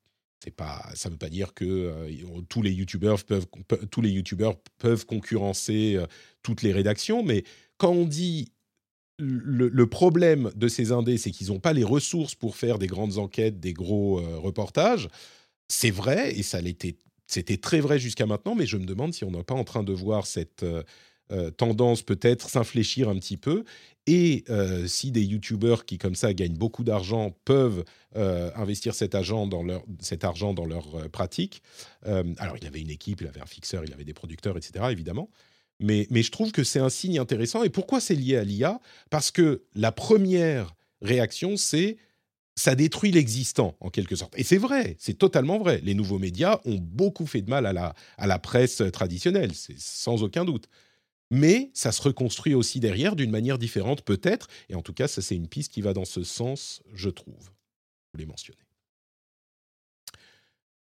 pas, ça ne veut pas dire que tous les youtubeurs peuvent, tous les youtubeurs peuvent concurrencer toutes les rédactions, mais quand on dit le, problème de ces indés, c'est qu'ils n'ont pas les ressources pour faire des grandes enquêtes, des gros reportages. C'est vrai, et ça c'était très vrai jusqu'à maintenant, mais je me demande si on n'est pas en train de voir cette tendance peut-être s'infléchir un petit peu et euh, si des youtubeurs qui, comme ça, gagnent beaucoup d'argent, peuvent euh, investir cet, argent dans leur, cet argent dans leur euh, pratique, alors il avait une équipe, il avait un fixeur, il avait des producteurs, etc., évidemment. Mais, je trouve que c'est un signe intéressant. Et pourquoi c'est lié à l'IA Parce que la première réaction, c'est ça détruit l'existant, en quelque sorte. Et c'est vrai, c'est totalement vrai. Les nouveaux médias ont beaucoup fait de mal à la, à la presse traditionnelle, c'est sans aucun doute mais ça se reconstruit aussi derrière d'une manière différente peut-être, et en tout cas ça c'est une piste qui va dans ce sens, je trouve. Je voulais mentionner.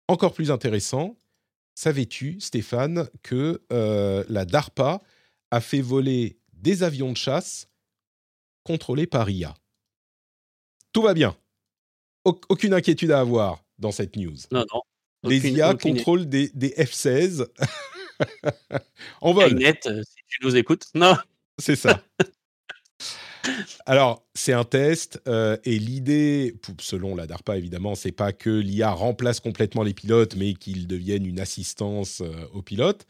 Encore plus intéressant, savais-tu, Stéphane, que euh, la DARPA a fait voler des avions de chasse contrôlés par IA Tout va bien. Aucune inquiétude à avoir dans cette news. Non, non. les IA contrôlent des, des F-16 en vol. Euh, si tu nous écoutes. Non. C'est ça. Alors, c'est un test euh, et l'idée, selon la DARPA évidemment, c'est pas que l'IA remplace complètement les pilotes, mais qu'ils deviennent une assistance euh, aux pilotes.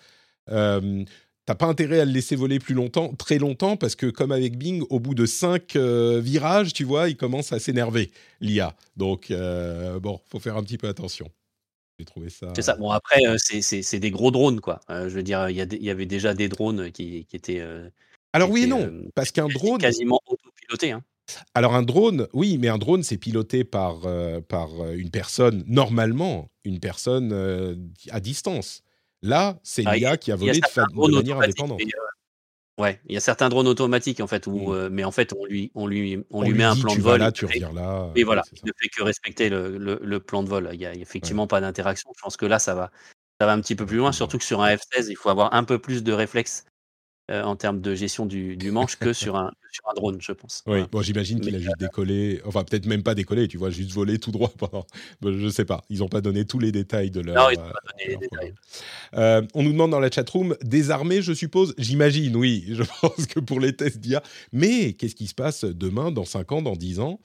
Euh, T'as pas intérêt à le laisser voler plus longtemps, très longtemps, parce que comme avec Bing, au bout de cinq virages, tu vois, il commence à s'énerver l'IA. Donc bon, faut faire un petit peu attention. J'ai trouvé ça. C'est ça. Bon, après, c'est des gros drones, quoi. je veux dire, il y, avait déjà des drones qui étaient. Alors, oui et non, parce qu'un drone. Quasiment autopiloté. Hein. Alors, un drone, oui, mais un drone, c'est piloté par, par une personne, normalement, une personne à distance. Là, c'est ah, l'IA qui a volé de, manière indépendante. Ouais, il y a certains drones automatiques en fait, où, mmh. mais en fait on lui, on lui, on, lui met un plan de vol. Là, tu reviens là. Et voilà, il ne fait que respecter le, le, plan de vol. Il n'y a effectivement pas d'interaction. Je pense que là, ça va, ça va un petit peu plus loin, surtout que sur un F-16, il faut avoir un peu plus de réflexe euh, en termes de gestion du, manche que sur un, sur un drone, je pense. Oui, bon, j'imagine qu'il a juste décollé, enfin peut-être même pas décollé, tu vois, juste volé tout droit pendant. je sais pas, ils n'ont pas donné tous les détails de leur. Non, ils n'ont pas donné les détails. Euh, on nous demande dans la chatroom, désarmé, je suppose J'imagine, oui, je pense que pour les tests d'IA. Mais qu'est-ce qui se passe demain, dans 5 ans, dans 10 ans?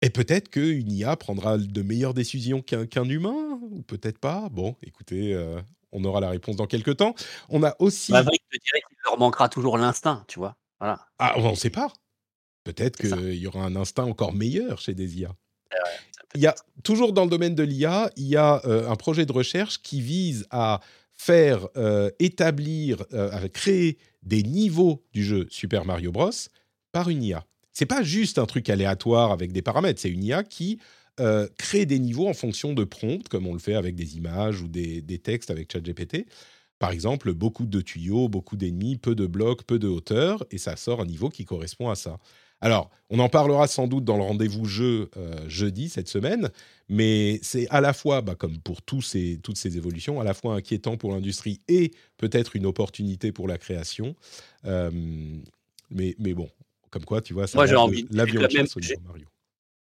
Et peut-être qu'une IA prendra de meilleures décisions qu'un humain, ou peut-être pas? Bon, écoutez, euh, on aura la réponse dans quelques temps. On a aussi. Bah, Maverick te dirait qu'il leur manquera toujours l'instinct, tu vois. Voilà. Ah, on ne sait pas. Peut-être qu'il y aura un instinct encore meilleur chez des IA. il y a toujours dans le domaine de l'IA, il y a euh, un projet de recherche qui vise à faire euh, établir, euh, à créer des niveaux du jeu Super Mario Bros par une IA. C'est pas juste un truc aléatoire avec des paramètres, c'est une IA qui euh, créer des niveaux en fonction de prompts, comme on le fait avec des images ou des, textes avec ChatGPT. Par exemple, beaucoup de tuyaux, beaucoup d'ennemis, peu de blocs, peu de hauteur, et ça sort un niveau qui correspond à ça. Alors, on en parlera sans doute dans le rendez-vous jeu euh, jeudi cette semaine, mais c'est à la fois, bah, comme pour tous ces, toutes ces évolutions, à la fois inquiétant pour l'industrie et peut-être une opportunité pour la création. Euh, mais, mais bon, comme quoi, tu vois, ça Moi, j'ai envie de chasse Mario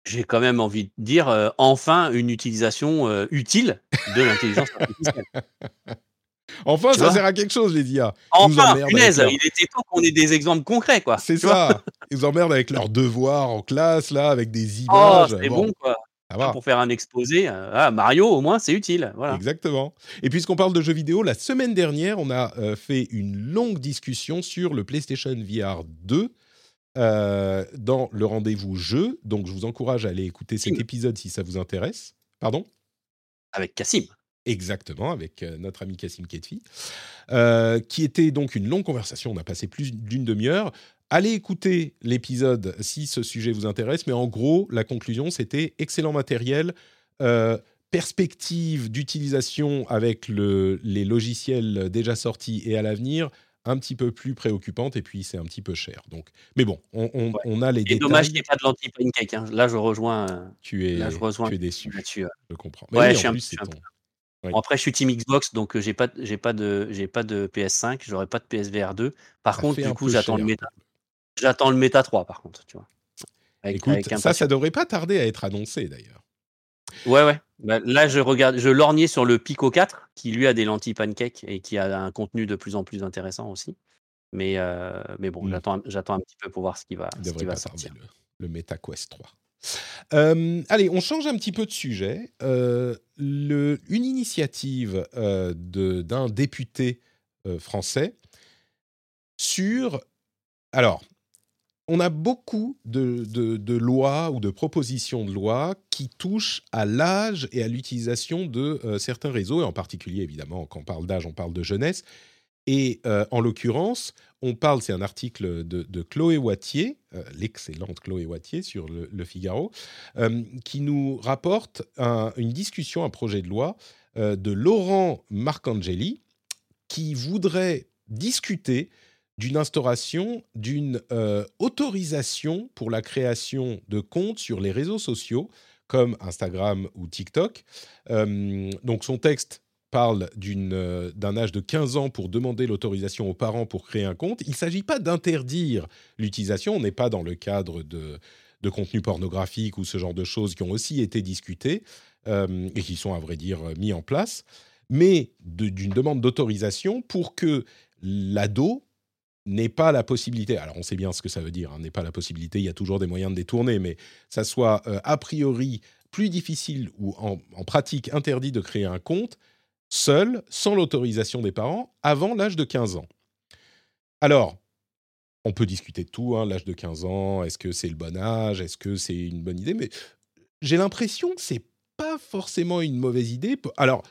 j'ai quand même envie de dire euh, enfin une utilisation euh, utile de l'intelligence artificielle. enfin, ça sert à quelque chose, les IA. Enfin, punaise, il était temps qu'on ait des exemples concrets, quoi. C'est ça. Ils nous emmerdent avec leurs devoirs en classe, là, avec des oh, images. Oh, c'est bon. quoi. Pour faire un exposé, euh, ah, Mario, au moins, c'est utile. Voilà. Exactement. Et puisqu'on parle de jeux vidéo, la semaine dernière, on a fait une longue discussion sur le PlayStation VR 2 euh, dans le rendez-vous jeu. Donc, je vous encourage à aller écouter cet épisode si ça vous intéresse. Pardon? Avec Cassim. Exactement, avec euh, notre ami Cassim Ketfi, euh, qui était donc une longue conversation. On a passé plus d'une demi-heure. Allez écouter l'épisode si ce sujet vous intéresse. Mais en gros, la conclusion, c'était excellent matériel, perspective d'utilisation avec le, les logiciels déjà sortis et à l'avenir un petit peu plus préoccupante et puis c'est un petit peu cher. Donc, mais bon, on, on, a les détails. dommage qu'il n'y ait pas de lentilles pancake. Hein. Là, je rejoins. Euh, tu es, je rejoins tu es déçu. Je comprends. Mais ouais, je suis un, plus, bon, après, je suis team Xbox, donc euh, j'ai pas, j'ai pas de, j'ai pas de PS5, j'aurai pas de PSVR 2. Par contre, du coup, j'attends le méta. J'attends le méta 3, par contre, tu vois. Écoute, ça, ça devrait pas tarder à être annoncé d'ailleurs. Ouais, ouais. Bah, là, je regarde, je lorgnais sur le Pico 4, qui lui a des lentilles pancake et qui a un contenu de plus en plus intéressant aussi. Mais, euh, mais bon, mmh. j'attends, un petit peu pour voir ce qui va, ce qui va sortir. Le, le MetaQuest 3. Euh, allez, on change un petit peu de sujet. Euh, le, une initiative d'un député français sur... Alors, on a beaucoup de, lois ou de propositions de loi qui touchent à l'âge et à l'utilisation de euh, certains réseaux, et en particulier, évidemment, quand on parle d'âge, on parle de jeunesse. Et euh, en l'occurrence, on parle, c'est un article de, Chloé Wattier, euh, l'excellente Chloé Wattier sur le, Figaro, qui nous rapporte une discussion, un projet de loi de Laurent Marcangeli, qui voudrait discuter d'une instauration d'une euh, autorisation pour la création de comptes sur les réseaux sociaux comme Instagram ou TikTok. Euh, donc son texte parle euh, d'un âge de 15 ans pour demander l'autorisation aux parents pour créer un compte. Il ne s'agit pas d'interdire l'utilisation, on n'est pas dans le cadre de, de contenu pornographique ou ce genre de choses qui ont aussi été discutées et qui sont à vrai dire mis en place, mais d'une demande d'autorisation pour que l'ado n'est pas la possibilité, alors on sait bien ce que ça veut dire, hein, n'est pas la possibilité, il y a toujours des moyens de détourner, mais ça soit euh, a priori plus difficile ou en, pratique interdit de créer un compte seul, sans l'autorisation des parents, avant l'âge de 15 ans. Alors, on peut discuter de tout, hein, l'âge de 15 ans, est-ce que c'est le bon âge, est-ce que c'est une bonne idée, mais j'ai l'impression que c'est pas forcément une mauvaise idée. Alors,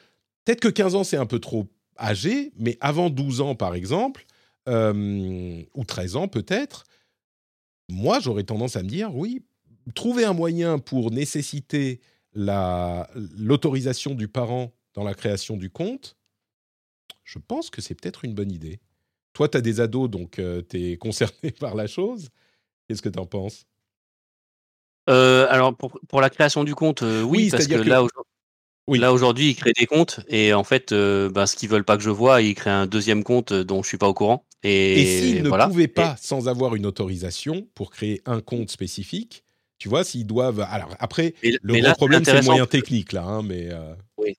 peut-être que 15 ans c'est un peu trop âgé, mais avant 12 ans par exemple, ou 13 ans peut-être, moi j'aurais tendance à me dire, oui, trouver un moyen pour nécessiter l'autorisation du parent dans la création du compte, je pense que c'est peut-être une bonne idée. Toi, tu as des ados, donc tu es concerné par la chose. Qu'est-ce que tu en penses alors pour, pour, la création du compte, oui, parce que, là Là aujourd'hui, ils créent des comptes et en fait, euh, ben, ce qu'ils veulent pas que je vois, ils créent un deuxième compte euh, dont je suis pas au courant. Et, s'ils ne pouvaient pas, sans avoir une autorisation, pour créer un compte spécifique, tu vois, s'ils doivent. Alors après, le gros problème, c'est le moyen technique là, hein, mais. Euh oui.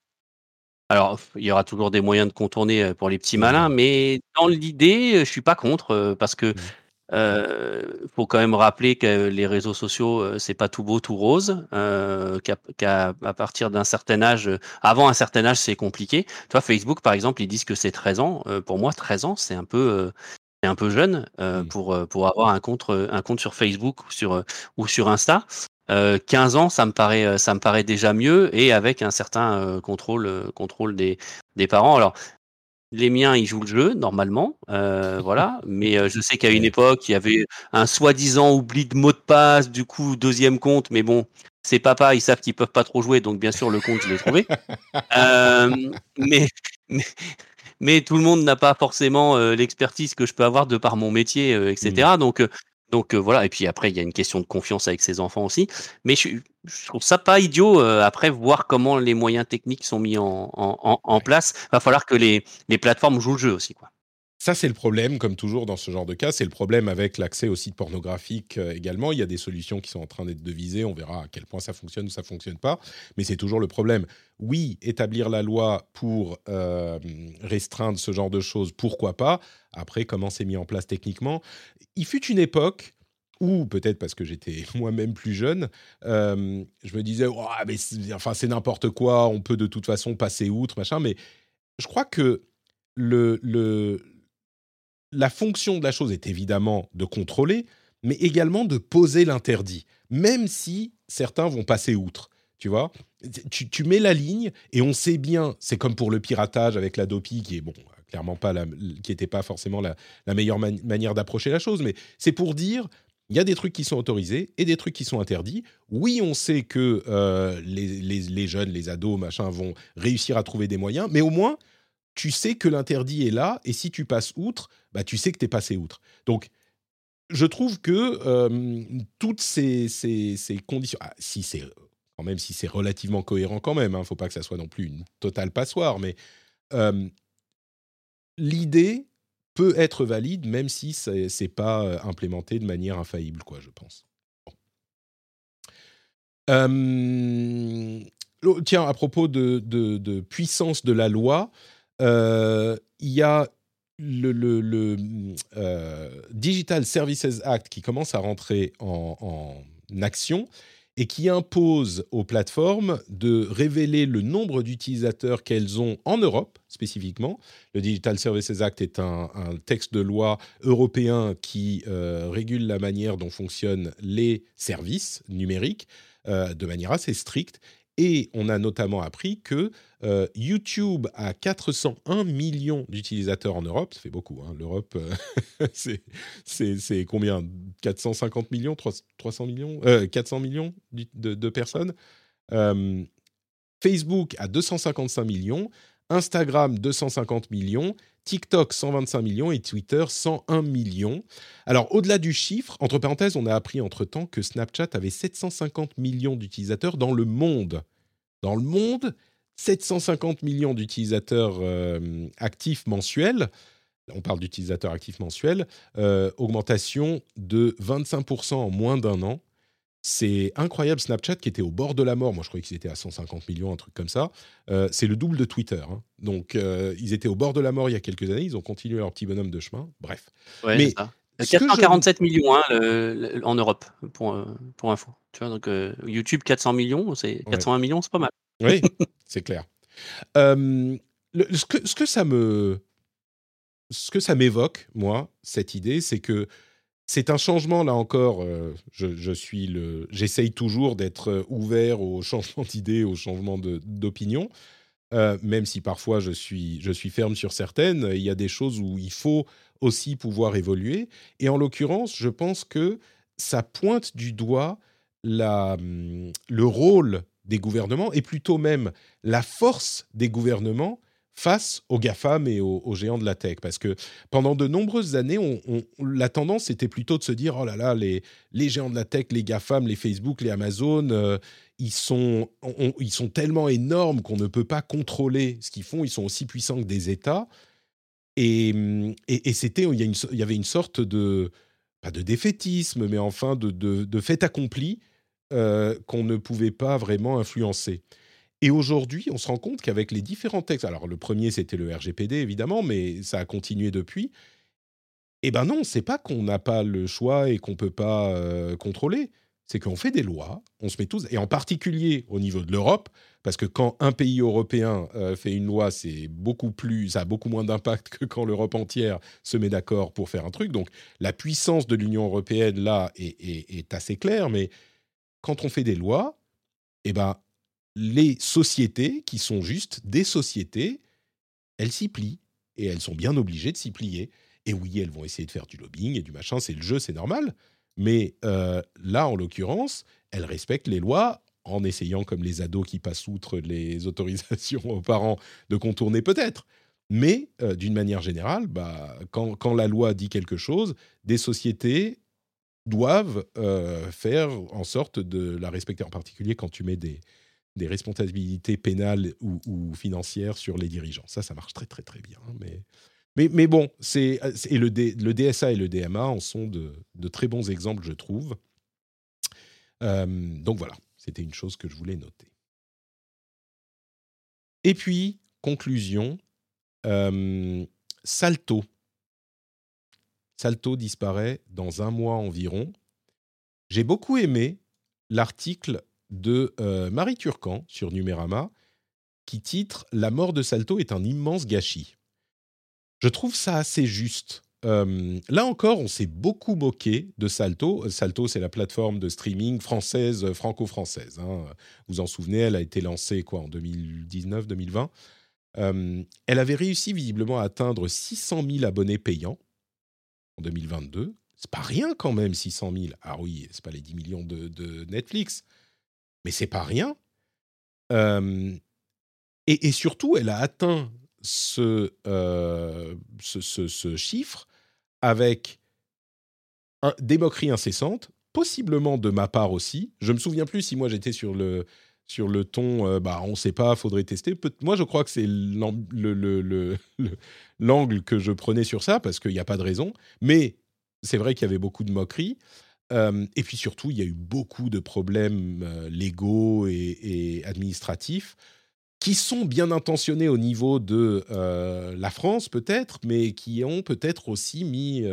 Alors, il y aura toujours des moyens de contourner pour les petits malins, mais dans l'idée, je suis pas contre parce que mmh. Euh, faut quand même rappeler que les réseaux sociaux, euh, c'est pas tout beau, tout rose. Euh, qu'à partir d'un certain âge, avant un certain âge, c'est compliqué. Toi, Facebook, par exemple, ils disent que c'est 13 ans. Euh, pour moi, 13 ans, c'est un peu, euh, c'est un peu jeune mmh. pour pour avoir un compte un compte sur Facebook ou sur ou sur Insta. 15 ans, ça me paraît, ça me paraît déjà mieux et avec un certain contrôle, contrôle des, des parents. Alors, les miens, ils jouent le jeu normalement, euh, voilà. Mais euh, je sais qu'à une époque, il y avait un soi-disant oubli de mot de passe, du coup deuxième compte. Mais bon, c'est papa, ils savent qu'ils peuvent pas trop jouer, donc bien sûr le compte je l'ai trouvé. Euh, mais, mais, tout le monde n'a pas forcément l'expertise que je peux avoir de par mon métier, etc. Mmh. Donc donc voilà, et puis après, il y a une question de confiance avec ses enfants aussi. Mais je, trouve ça pas idiot, après, voir comment les moyens techniques sont mis en, en, en place. Il va falloir que les, les plateformes jouent le jeu aussi. Quoi. Ça, c'est le problème, comme toujours dans ce genre de cas. C'est le problème avec l'accès aux sites pornographiques euh, également. Il y a des solutions qui sont en train d'être devisées. On verra à quel point ça fonctionne ou ça fonctionne pas. Mais c'est toujours le problème. Oui, établir la loi pour euh, restreindre ce genre de choses, pourquoi pas? Après, comment c'est mis en place techniquement? Il fut une époque où, peut-être parce que j'étais moi-même plus jeune, euh, je me disais, mais enfin, c'est n'importe quoi, on peut de toute façon passer outre, machin. Mais je crois que le, le, la fonction de la chose est évidemment de contrôler, mais également de poser l'interdit, même si certains vont passer outre. Tu vois, tu, mets la ligne et on sait bien, c'est comme pour le piratage avec la Dopi, qui est bon, clairement pas la, qui n'était pas forcément la, meilleure manière d'approcher la chose, mais c'est pour dire, il y a des trucs qui sont autorisés et des trucs qui sont interdits. Oui, on sait que euh, les, les, jeunes, les ados, machin, vont réussir à trouver des moyens, mais au moins, tu sais que l'interdit est là, et si tu passes outre, bah, tu sais que tu es passé outre. Donc, je trouve que toutes ces, ces, conditions, ah, si c'est quand même si c'est relativement cohérent quand même, il hein, ne faut pas que ça soit non plus une totale passoire, mais l'idée peut être valide même si c'est n'est pas euh, implémenté de manière infaillible, quoi, je pense. tiens, à propos de, de, puissance de la loi, il y a le, euh, Digital Services Act qui commence à rentrer en, action et qui impose aux plateformes de révéler le nombre d'utilisateurs qu'elles ont en Europe spécifiquement. Le Digital Services Act est un, texte de loi européen qui euh, régule la manière dont fonctionnent les services numériques euh, de manière assez stricte et on a notamment appris que euh, YouTube a 401 millions d'utilisateurs en Europe. Ça fait beaucoup. Hein. L'Europe, euh, c'est combien? 450 millions 300 millions 400 euh, millions de, personnes. Facebook a 255 millions. Instagram 250 millions, TikTok 125 millions et Twitter 101 millions. Alors au-delà du chiffre, entre parenthèses, on a appris entre-temps que Snapchat avait 750 millions d'utilisateurs dans le monde. Dans le monde, 750 millions d'utilisateurs euh, actifs mensuels. On parle d'utilisateurs actifs mensuels, euh, augmentation de 25% en moins d'un an. C'est incroyable. Snapchat qui était au bord de la mort, moi je croyais qu'ils étaient à 150 millions, un truc comme ça. Euh, c'est le double de Twitter. Hein. Donc ils étaient au bord de la mort il y a quelques années. Ils ont continué leur petit bonhomme de chemin. Bref. Mais 447 millions hein, en Europe, pour, pour info. Tu vois, donc YouTube 400 millions, c'est 401 millions, c'est pas mal. Oui, c'est clair. ce, que, ce que ça me, ce que ça m'évoque, moi, cette idée, c'est que c'est un changement là encore. je, je, suis le, j'essaye toujours d'être ouvert au changement d'idées, au changement d'opinion. même si parfois je suis, je suis ferme sur certaines, il y a des choses où il faut aussi pouvoir évoluer. Et en l'occurrence, je pense que ça pointe du doigt la, mmh, le rôle des gouvernements et plutôt même la force des gouvernements face aux GAFAM et aux, géants de la tech. Parce que pendant de nombreuses années, la tendance était plutôt de se dire, oh là là, les, les géants de la tech, les GAFAM, les Facebook, les Amazon, euh, ils, sont, ils sont tellement énormes qu'on ne peut pas contrôler ce qu'ils font, ils sont aussi puissants que des États. Et, et, c'était, il, il, y avait une sorte de, pas de défaitisme, mais enfin de, de, de fait accompli euh, qu'on ne pouvait pas vraiment influencer. Et aujourd'hui, on se rend compte qu'avec les différents textes, alors le premier c'était le RGPD évidemment, mais ça a continué depuis. Eh ben non, c'est pas qu'on n'a pas le choix et qu'on peut pas euh, contrôler, c'est qu'on fait des lois, on se met tous, et en particulier au niveau de l'Europe, parce que quand un pays européen euh, fait une loi, c'est beaucoup plus, ça a beaucoup moins d'impact que quand l'Europe entière se met d'accord pour faire un truc. Donc la puissance de l'Union européenne là est, est assez claire, mais quand on fait des lois, eh ben, les sociétés, qui sont juste des sociétés, elles s'y plient. Et elles sont bien obligées de s'y plier. Et oui, elles vont essayer de faire du lobbying et du machin, c'est le jeu, c'est normal. Mais euh, là, en l'occurrence, elles respectent les lois en essayant, comme les ados qui passent outre les autorisations aux parents, de contourner peut-être. Mais euh, d'une manière générale, bah, quand, quand, la loi dit quelque chose, des sociétés doivent euh, faire en sorte de la respecter, en particulier quand tu mets des, des responsabilités pénales ou, financières sur les dirigeants. Ça, ça marche très très très bien. Hein, mais, mais, mais bon, c'est, et le, le DSA et le DMA en sont de, de très bons exemples, je trouve. Euh, donc voilà, c'était une chose que je voulais noter. Et puis, conclusion, euh, Salto. Salto disparaît dans un mois environ. J'ai beaucoup aimé l'article de euh, Marie Turcan sur Numérama qui titre La mort de Salto est un immense gâchis. Je trouve ça assez juste. Euh, là encore, on s'est beaucoup moqué de Salto. Salto, c'est la plateforme de streaming française, franco-française. Hein. Vous en souvenez, elle a été lancée quoi en 2019-2020. Euh, elle avait réussi visiblement à atteindre 600 000 abonnés payants en 2022. C'est pas rien quand même, 600 000. Ah oui, c'est pas les 10 millions de, Netflix, mais c'est pas rien. et, surtout, elle a atteint ce, ce, chiffre avec des moqueries incessantes, possiblement de ma part aussi. Je me souviens plus si moi j'étais sur le sur le ton, euh, bah, on ne sait pas, faudrait tester. moi, je crois que c'est l'angle que je prenais sur ça, parce qu'il n'y a pas de raison. Mais c'est vrai qu'il y avait beaucoup de moqueries. Euh, et puis surtout, il y a eu beaucoup de problèmes euh, légaux et, administratifs qui sont bien intentionnés au niveau de la France peut-être, mais qui ont peut-être aussi mis,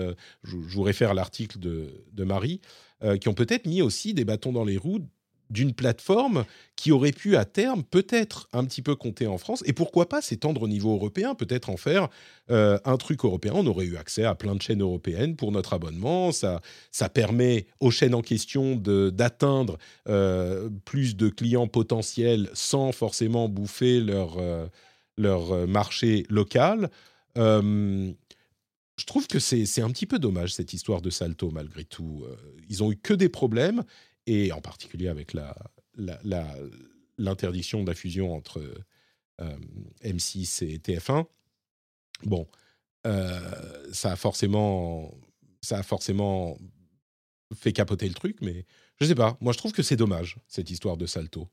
je, vous réfère à l'article de, Marie, qui ont peut-être mis aussi des bâtons dans les roues d'une plateforme qui aurait pu à terme peut-être un petit peu compter en France et pourquoi pas s'étendre au niveau européen, peut-être en faire euh, un truc européen. On aurait eu accès à plein de chaînes européennes pour notre abonnement. Ça, ça permet aux chaînes en question d'atteindre euh, plus de clients potentiels sans forcément bouffer leur, euh, leur marché local. je trouve que c'est un petit peu dommage cette histoire de Salto malgré tout. ils ont eu que des problèmes et en particulier avec l'interdiction la, de la fusion entre euh, M6 et TF1. Bon, euh, ça, a forcément, ça a forcément fait capoter le truc, mais je sais pas. Moi, je trouve que c'est dommage, cette histoire de Salto.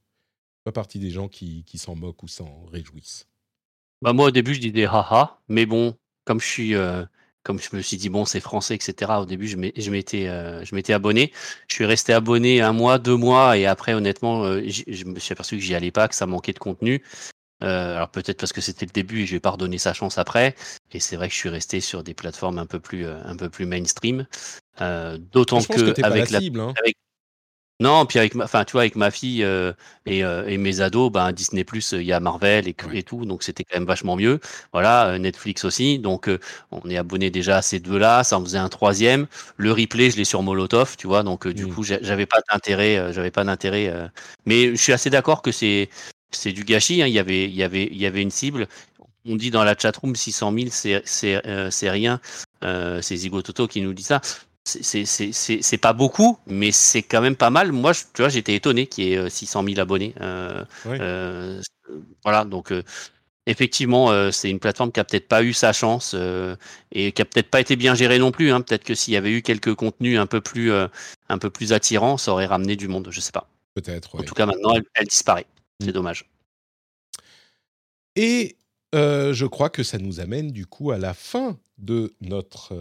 Pas partie des gens qui, qui s'en moquent ou s'en réjouissent. Bah moi, au début, je disais haha, mais bon, comme je suis euh, comme je me suis dit bon c'est français etc au début je m'étais euh, je m'étais abonné. Je suis resté abonné un mois deux mois et après honnêtement euh, je me suis aperçu que j'y allais pas que ça manquait de contenu. Euh, alors peut-être parce que c'était le début et je vais pas redonner sa chance après. Et c'est vrai que je suis resté sur des plateformes un peu plus un peu plus mainstream. D'autant que, avec, la, hein. Non, puis avec ma, enfin, tu vois, avec ma fille euh, et, euh, et, mes ados, ben Disney Plus, il y a Marvel et, et tout, donc c'était quand même vachement mieux. Voilà, euh, Netflix aussi, donc on est abonné déjà à ces deux-là. Ça en faisait un troisième. Le replay, je l'ai sur Molotov, tu vois, donc du mmh. coup, j'avais pas d'intérêt, j'avais pas d'intérêt. mais je suis assez d'accord que c'est c'est du gâchis. Hein. Il y avait il y avait il y avait une cible. On dit dans la chatroom 600 000, c'est c'est c'est rien. c'est Zigototo qui nous dit ça c'est pas beaucoup, mais c'est quand même pas mal. Moi, tu vois, j'étais étonné qu'il y ait 600 euh, 000 abonnés. Euh, euh, voilà, donc effectivement, c'est une plateforme qui a peut-être pas eu sa chance et qui a peut-être pas été bien gérée non plus. Hein. Peut-être que s'il y avait eu quelques contenus un peu plus, un peu plus attirants, ça aurait ramené du monde. Je sais pas. Peut-être. En tout cas, maintenant, elle, disparaît. C'est mm. dommage. Et je crois que ça nous amène du coup à la fin de notre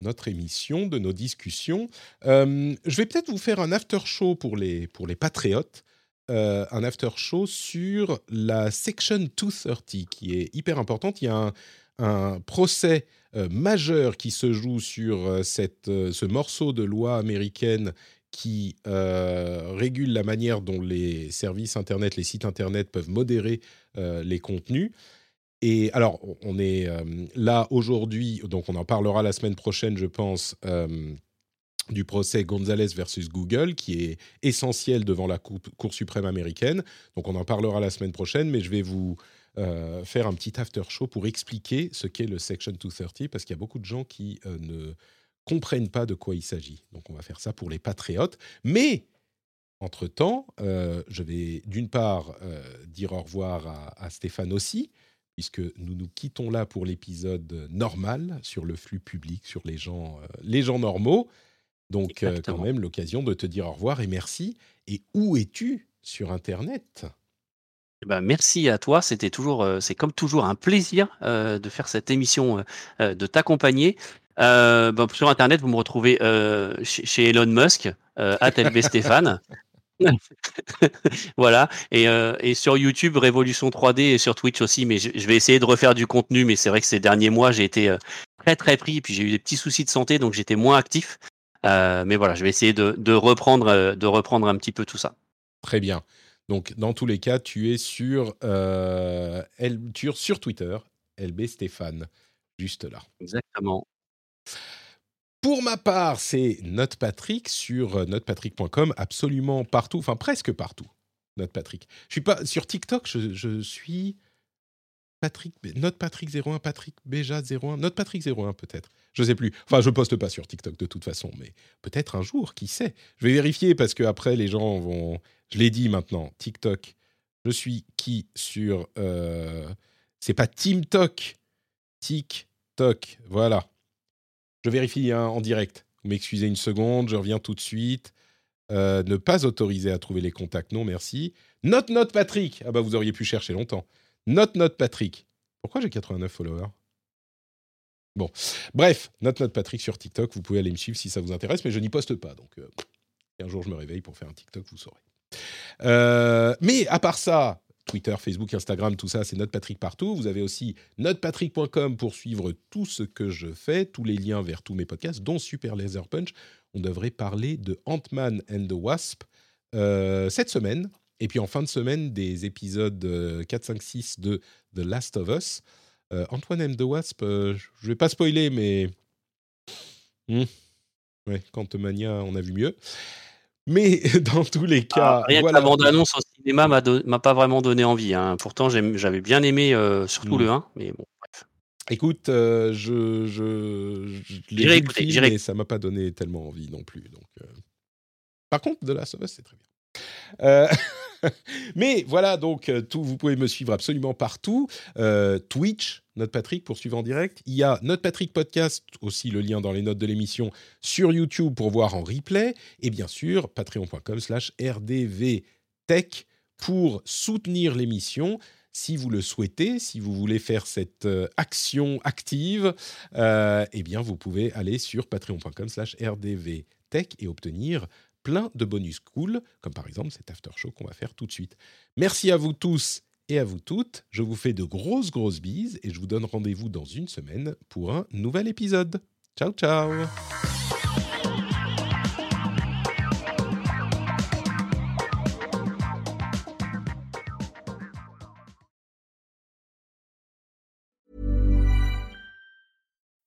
notre émission, de nos discussions. Euh, je vais peut-être vous faire un after show pour les, pour les patriotes. Euh, un after show sur la Section 230 qui est hyper importante. Il y a un, procès euh, majeur qui se joue sur cette, ce morceau de loi américaine qui régule la manière dont les services Internet, les sites Internet peuvent modérer les contenus. Et alors, on est euh, là aujourd'hui, donc on en parlera la semaine prochaine, je pense, euh, du procès Gonzalez versus Google, qui est essentiel devant la Cour, suprême américaine. Donc on en parlera la semaine prochaine, mais je vais vous euh, faire un petit after show pour expliquer ce qu'est le Section 230, parce qu'il y a beaucoup de gens qui ne comprennent pas de quoi il s'agit. Donc on va faire ça pour les patriotes. Mais entre-temps, je vais d'une part dire au revoir à, à Stéphane aussi, puisque nous nous quittons là pour l'épisode normal sur le flux public, sur les gens, euh, les gens normaux. Donc, euh, quand même, l'occasion de te dire au revoir et merci. Et où es-tu sur Internet? Eh ben, merci à toi. C'était toujours, euh, c'est comme toujours un plaisir de faire cette émission, de t'accompagner. Ben, sur Internet, vous me retrouvez chez, Elon Musk, à Stéphane. voilà. Et, euh, et, sur YouTube, Révolution 3D et sur Twitch aussi. Mais je, vais essayer de refaire du contenu. Mais c'est vrai que ces derniers mois, j'ai été euh, très très pris. Et puis j'ai eu des petits soucis de santé, donc j'étais moins actif. Euh, mais voilà, je vais essayer de, de, reprendre, de reprendre un petit peu tout ça. Très bien. Donc dans tous les cas, tu es sur, El, tu es sur Twitter, LB Stéphane, juste là. Exactement. Pour ma part, c'est NotePatrick sur euh, notepatrick.com, absolument partout, enfin presque partout. NotePatrick. Je suis pas sur TikTok, je, suis Patrick, NotePatrick01, Patrick Béja 01, NotePatrick01 peut-être. Je sais plus. Enfin, je poste pas sur TikTok de toute façon, mais peut-être un jour, qui sait. Je vais vérifier parce que après les gens vont. Je l'ai dit maintenant, TikTok. Je suis qui sur euh, C'est pas TeamTalk. TikTok. Voilà. Je vérifie hein, en direct. Vous m'excusez une seconde, je reviens tout de suite. Euh, ne pas autoriser à trouver les contacts, non merci. Note Note Patrick. Ah bah vous auriez pu chercher longtemps. Note Note Patrick. Pourquoi j'ai 89 followers? Bon, bref, Note Note Patrick sur TikTok. Vous pouvez aller me suivre si ça vous intéresse, mais je n'y poste pas. Donc, euh, un jour je me réveille pour faire un TikTok, vous saurez. Euh, mais à part ça, Twitter, Facebook, Instagram, tout ça, c'est Notepatrick partout. Vous avez aussi notepatrick.com pour suivre tout ce que je fais, tous les liens vers tous mes podcasts, dont Super Laser Punch. On devrait parler de Ant-Man and the Wasp euh, cette semaine. Et puis en fin de semaine, des épisodes 4, 5, 6 de The Last of Us. Antoine and the Wasp, euh, je vais pas spoiler, mais. Hmm. Ouais, Mania, on a vu mieux. Mais dans tous les cas. Ah, rien que la bande-annonce au cinéma m'a pas vraiment donné envie. Hein. Pourtant, j'avais bien aimé, euh, surtout hmm. le 1, mais bon, bref. Écoute, euh, je, je, je l'ai vu, mais ça m'a pas donné tellement envie non plus. Donc, euh. Par contre, de la of c'est très bien. Mais voilà, donc euh, tout, vous pouvez me suivre absolument partout. Euh, Twitch, Note Patrick pour suivre en direct. Il y a Note Patrick Podcast, aussi le lien dans les notes de l'émission, sur YouTube pour voir en replay. Et bien sûr, patreon.com slash rdvtech pour soutenir l'émission si vous le souhaitez, si vous voulez faire cette euh, action active, eh bien, vous pouvez aller sur patreon.com slash rdvtech et obtenir plein de bonus cool, comme par exemple cet after show qu'on va faire tout de suite. Merci à vous tous et à vous toutes. Je vous fais de grosses, grosses bises et je vous donne rendez-vous dans une semaine pour un nouvel épisode. Ciao, ciao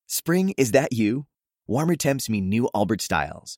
Spring, is that you? Warmer temps mean new Albert styles.